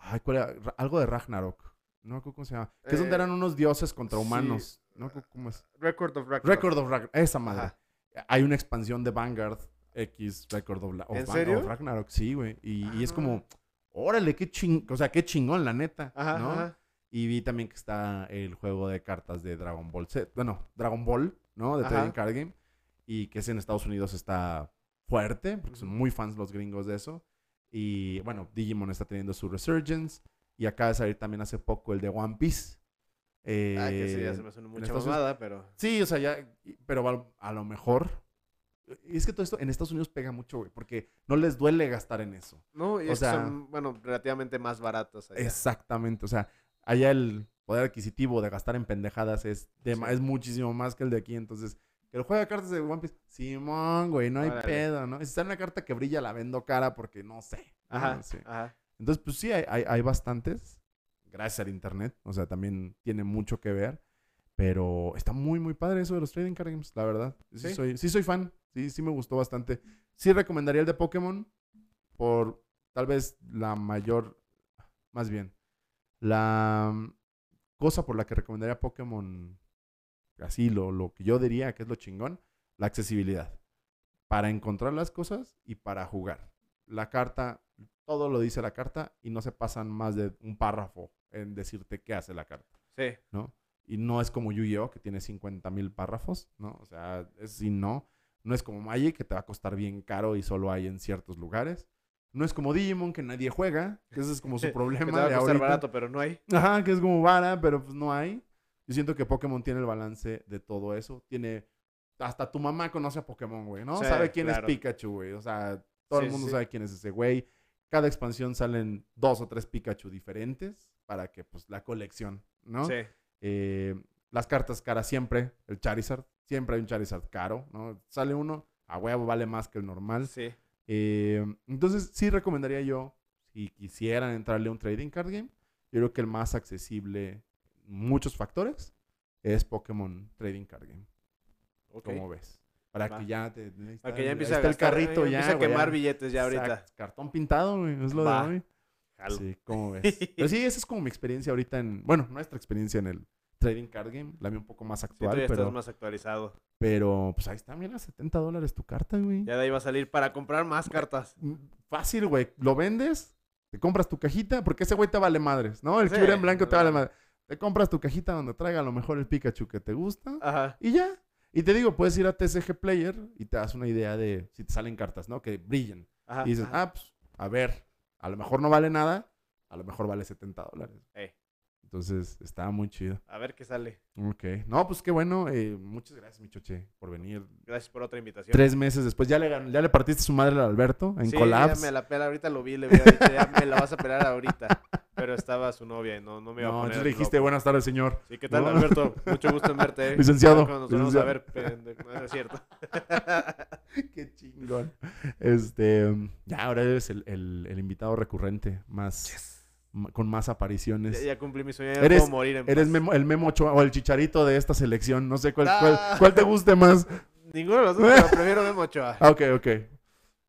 Ay, ¿cuál era? Ra- Algo de Ragnarok. No me acuerdo cómo se llama. Que es donde Eh, eran unos dioses contra sí. humanos. No me acuerdo cómo es. Record of Ragnarok. Record of Ragnarok. Esa madre. Ajá. Hay una expansión de Vanguard X Record of, of ¿En Van- serio? of Ragnarok. Sí, güey. Y, y es Ah. como... Órale, qué ching... O sea, qué chingón, la neta. Ajá, ¿no? ajá. Y vi también que está el juego de cartas de Dragon Ball Z. Bueno, Dragon Ball, ¿no? De. Trading Card Game. Y que ese en Estados Unidos está fuerte, porque son muy fans los gringos de eso. Y bueno, Digimon está teniendo su resurgence. Y acaba de salir también hace poco el de One Piece. Eh, Ah, que ese ya se me suena en mucha Estados mamada, pero... Sí, o sea, ya. Pero a, a lo mejor. Es que todo esto en Estados Unidos pega mucho, güey, porque no les duele gastar en eso. No, y O sea- son, bueno, relativamente más baratas allá. Exactamente, o sea, allá el poder adquisitivo de gastar en pendejadas es, de Sí. es muchísimo más que el de aquí, entonces, el juego de cartas de One Piece, Simón, güey, no hay Órale. pedo, ¿no? Si está una carta que brilla, la vendo cara porque no sé. ¿no? Ajá. Entonces, pues sí, hay, hay, hay bastantes, gracias al internet, o sea, también tiene mucho que ver, pero está muy, muy padre eso de los trading card games, la verdad. Sí, ¿Sí? soy, sí soy fan, sí, sí me gustó bastante. Sí recomendaría el de Pokémon por tal vez la mayor, más bien, la cosa por la que recomendaría Pokémon, así lo, lo que yo diría que es lo chingón, la accesibilidad. Para encontrar las cosas y para jugar. La carta, todo lo dice la carta y no se pasan más de un párrafo en decirte qué hace la carta, Sí. ¿no? Y no es como Yu-Gi-Oh! que tiene 50 mil párrafos, ¿no? O sea, es sí, no. No es como Magic que te va a costar bien caro y solo hay en ciertos lugares. No es como Digimon que nadie juega, que ese es como su Que te problema va a de costar ahorita. barato, pero no hay. Ajá, que es como vara, pero pues no hay. Yo siento que Pokémon tiene el balance de todo eso. Tiene. Hasta tu mamá conoce a Pokémon, güey, ¿no? Sí, sabe quién claro. es Pikachu, güey. O sea, todo Sí, el mundo sí. sabe quién es ese güey. Cada expansión salen dos o tres Pikachu diferentes para que, pues, la colección, ¿no? Sí. Eh, las cartas caras siempre. El Charizard. Siempre hay un Charizard caro, ¿no? Sale uno, a huevo vale más que el normal. Sí. Eh, entonces, sí recomendaría yo, si quisieran entrarle a un trading card game, yo creo que el más accesible, muchos factores, es Pokémon Trading Card Game. Ok. ¿Cómo ves? Para Va. que ya te. ahí está Para que ya empiece a gastar, el carrito eh, ya. empiece a güey, quemar billetes ya ahorita. Cartón pintado, güey, es lo Va. de hoy. Jalo. Sí, ¿cómo ves? Pero sí, esa es como mi experiencia ahorita en. Bueno, nuestra experiencia en el Trading Card Game, la mía un poco más Sí, tú actual, ya pero, estás más actualizado. pero pues ahí está, mira, 70 dólares tu carta, güey. Ya de ahí va a salir para comprar más cartas. Mm, Fácil, güey. Lo vendes, te compras tu cajita, porque ese güey te vale madres, ¿no? El Sí, Kyurem blanco te vale madres. Te compras tu cajita donde traiga a lo mejor el Pikachu que te gusta Ajá. y ya. Y te digo, puedes ir a TCG Player y te das una idea de si te salen cartas, ¿no? Que brillen. Ajá. Y dices, ajá. ah, pues, a ver, a lo mejor no vale nada, a lo mejor vale 70 dólares. Eh, Entonces, está muy chido. a ver qué sale. Ok. No, pues qué bueno. eh, muchas gracias, mi choche, por venir. Gracias por otra invitación. Tres meses después, ya le, ya le partiste su madre al Alberto en sí, collabs. ya me la pela, ahorita lo vi, le hubiera dicho, ya me la vas a pelar ahorita. Pero estaba su novia y no, no me iba a No, poner entonces le dijiste, loco. buenas tardes, señor. Sí, ¿qué tal, No. Alberto? Mucho gusto en verte. ¿eh? Licenciado, nos volvemos a ver, pendejo. No, no es cierto. Qué chingón. Este, ya ahora eres el, el- el invitado recurrente, más ma- con más apariciones. Ya, ya cumplí mi sueño, Eres- puedo morir en Eres paz. Memo- el Memo Ochoa o el Chicharito de esta selección. No sé cuál, Ah. cuál, cuál te guste más. Ninguno de los dos, pero prefiero Memo Ochoa. Ok, ok.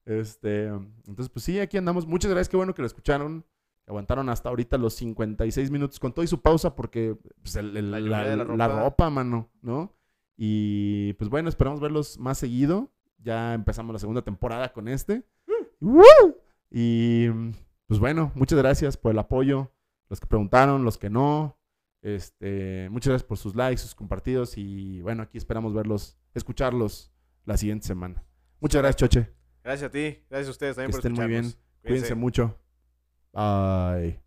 Este, entonces, pues sí, aquí andamos. Muchas gracias, qué bueno que lo escucharon. Aguantaron hasta ahorita los 56 minutos con todo y su pausa porque pues, el- el- La ropa. ropa, mano, ¿no? Y pues bueno, esperamos verlos más seguido. Ya empezamos la segunda temporada con este. ¡Woo! Y pues bueno, muchas gracias por el apoyo. Los que preguntaron, los que no. Este, muchas gracias por sus likes, sus compartidos. Y bueno, aquí esperamos verlos, escucharlos la siguiente semana. Muchas gracias, Choche. Gracias a ti, gracias a ustedes Que también por estén muy bien. Cuídense. mucho. Bye.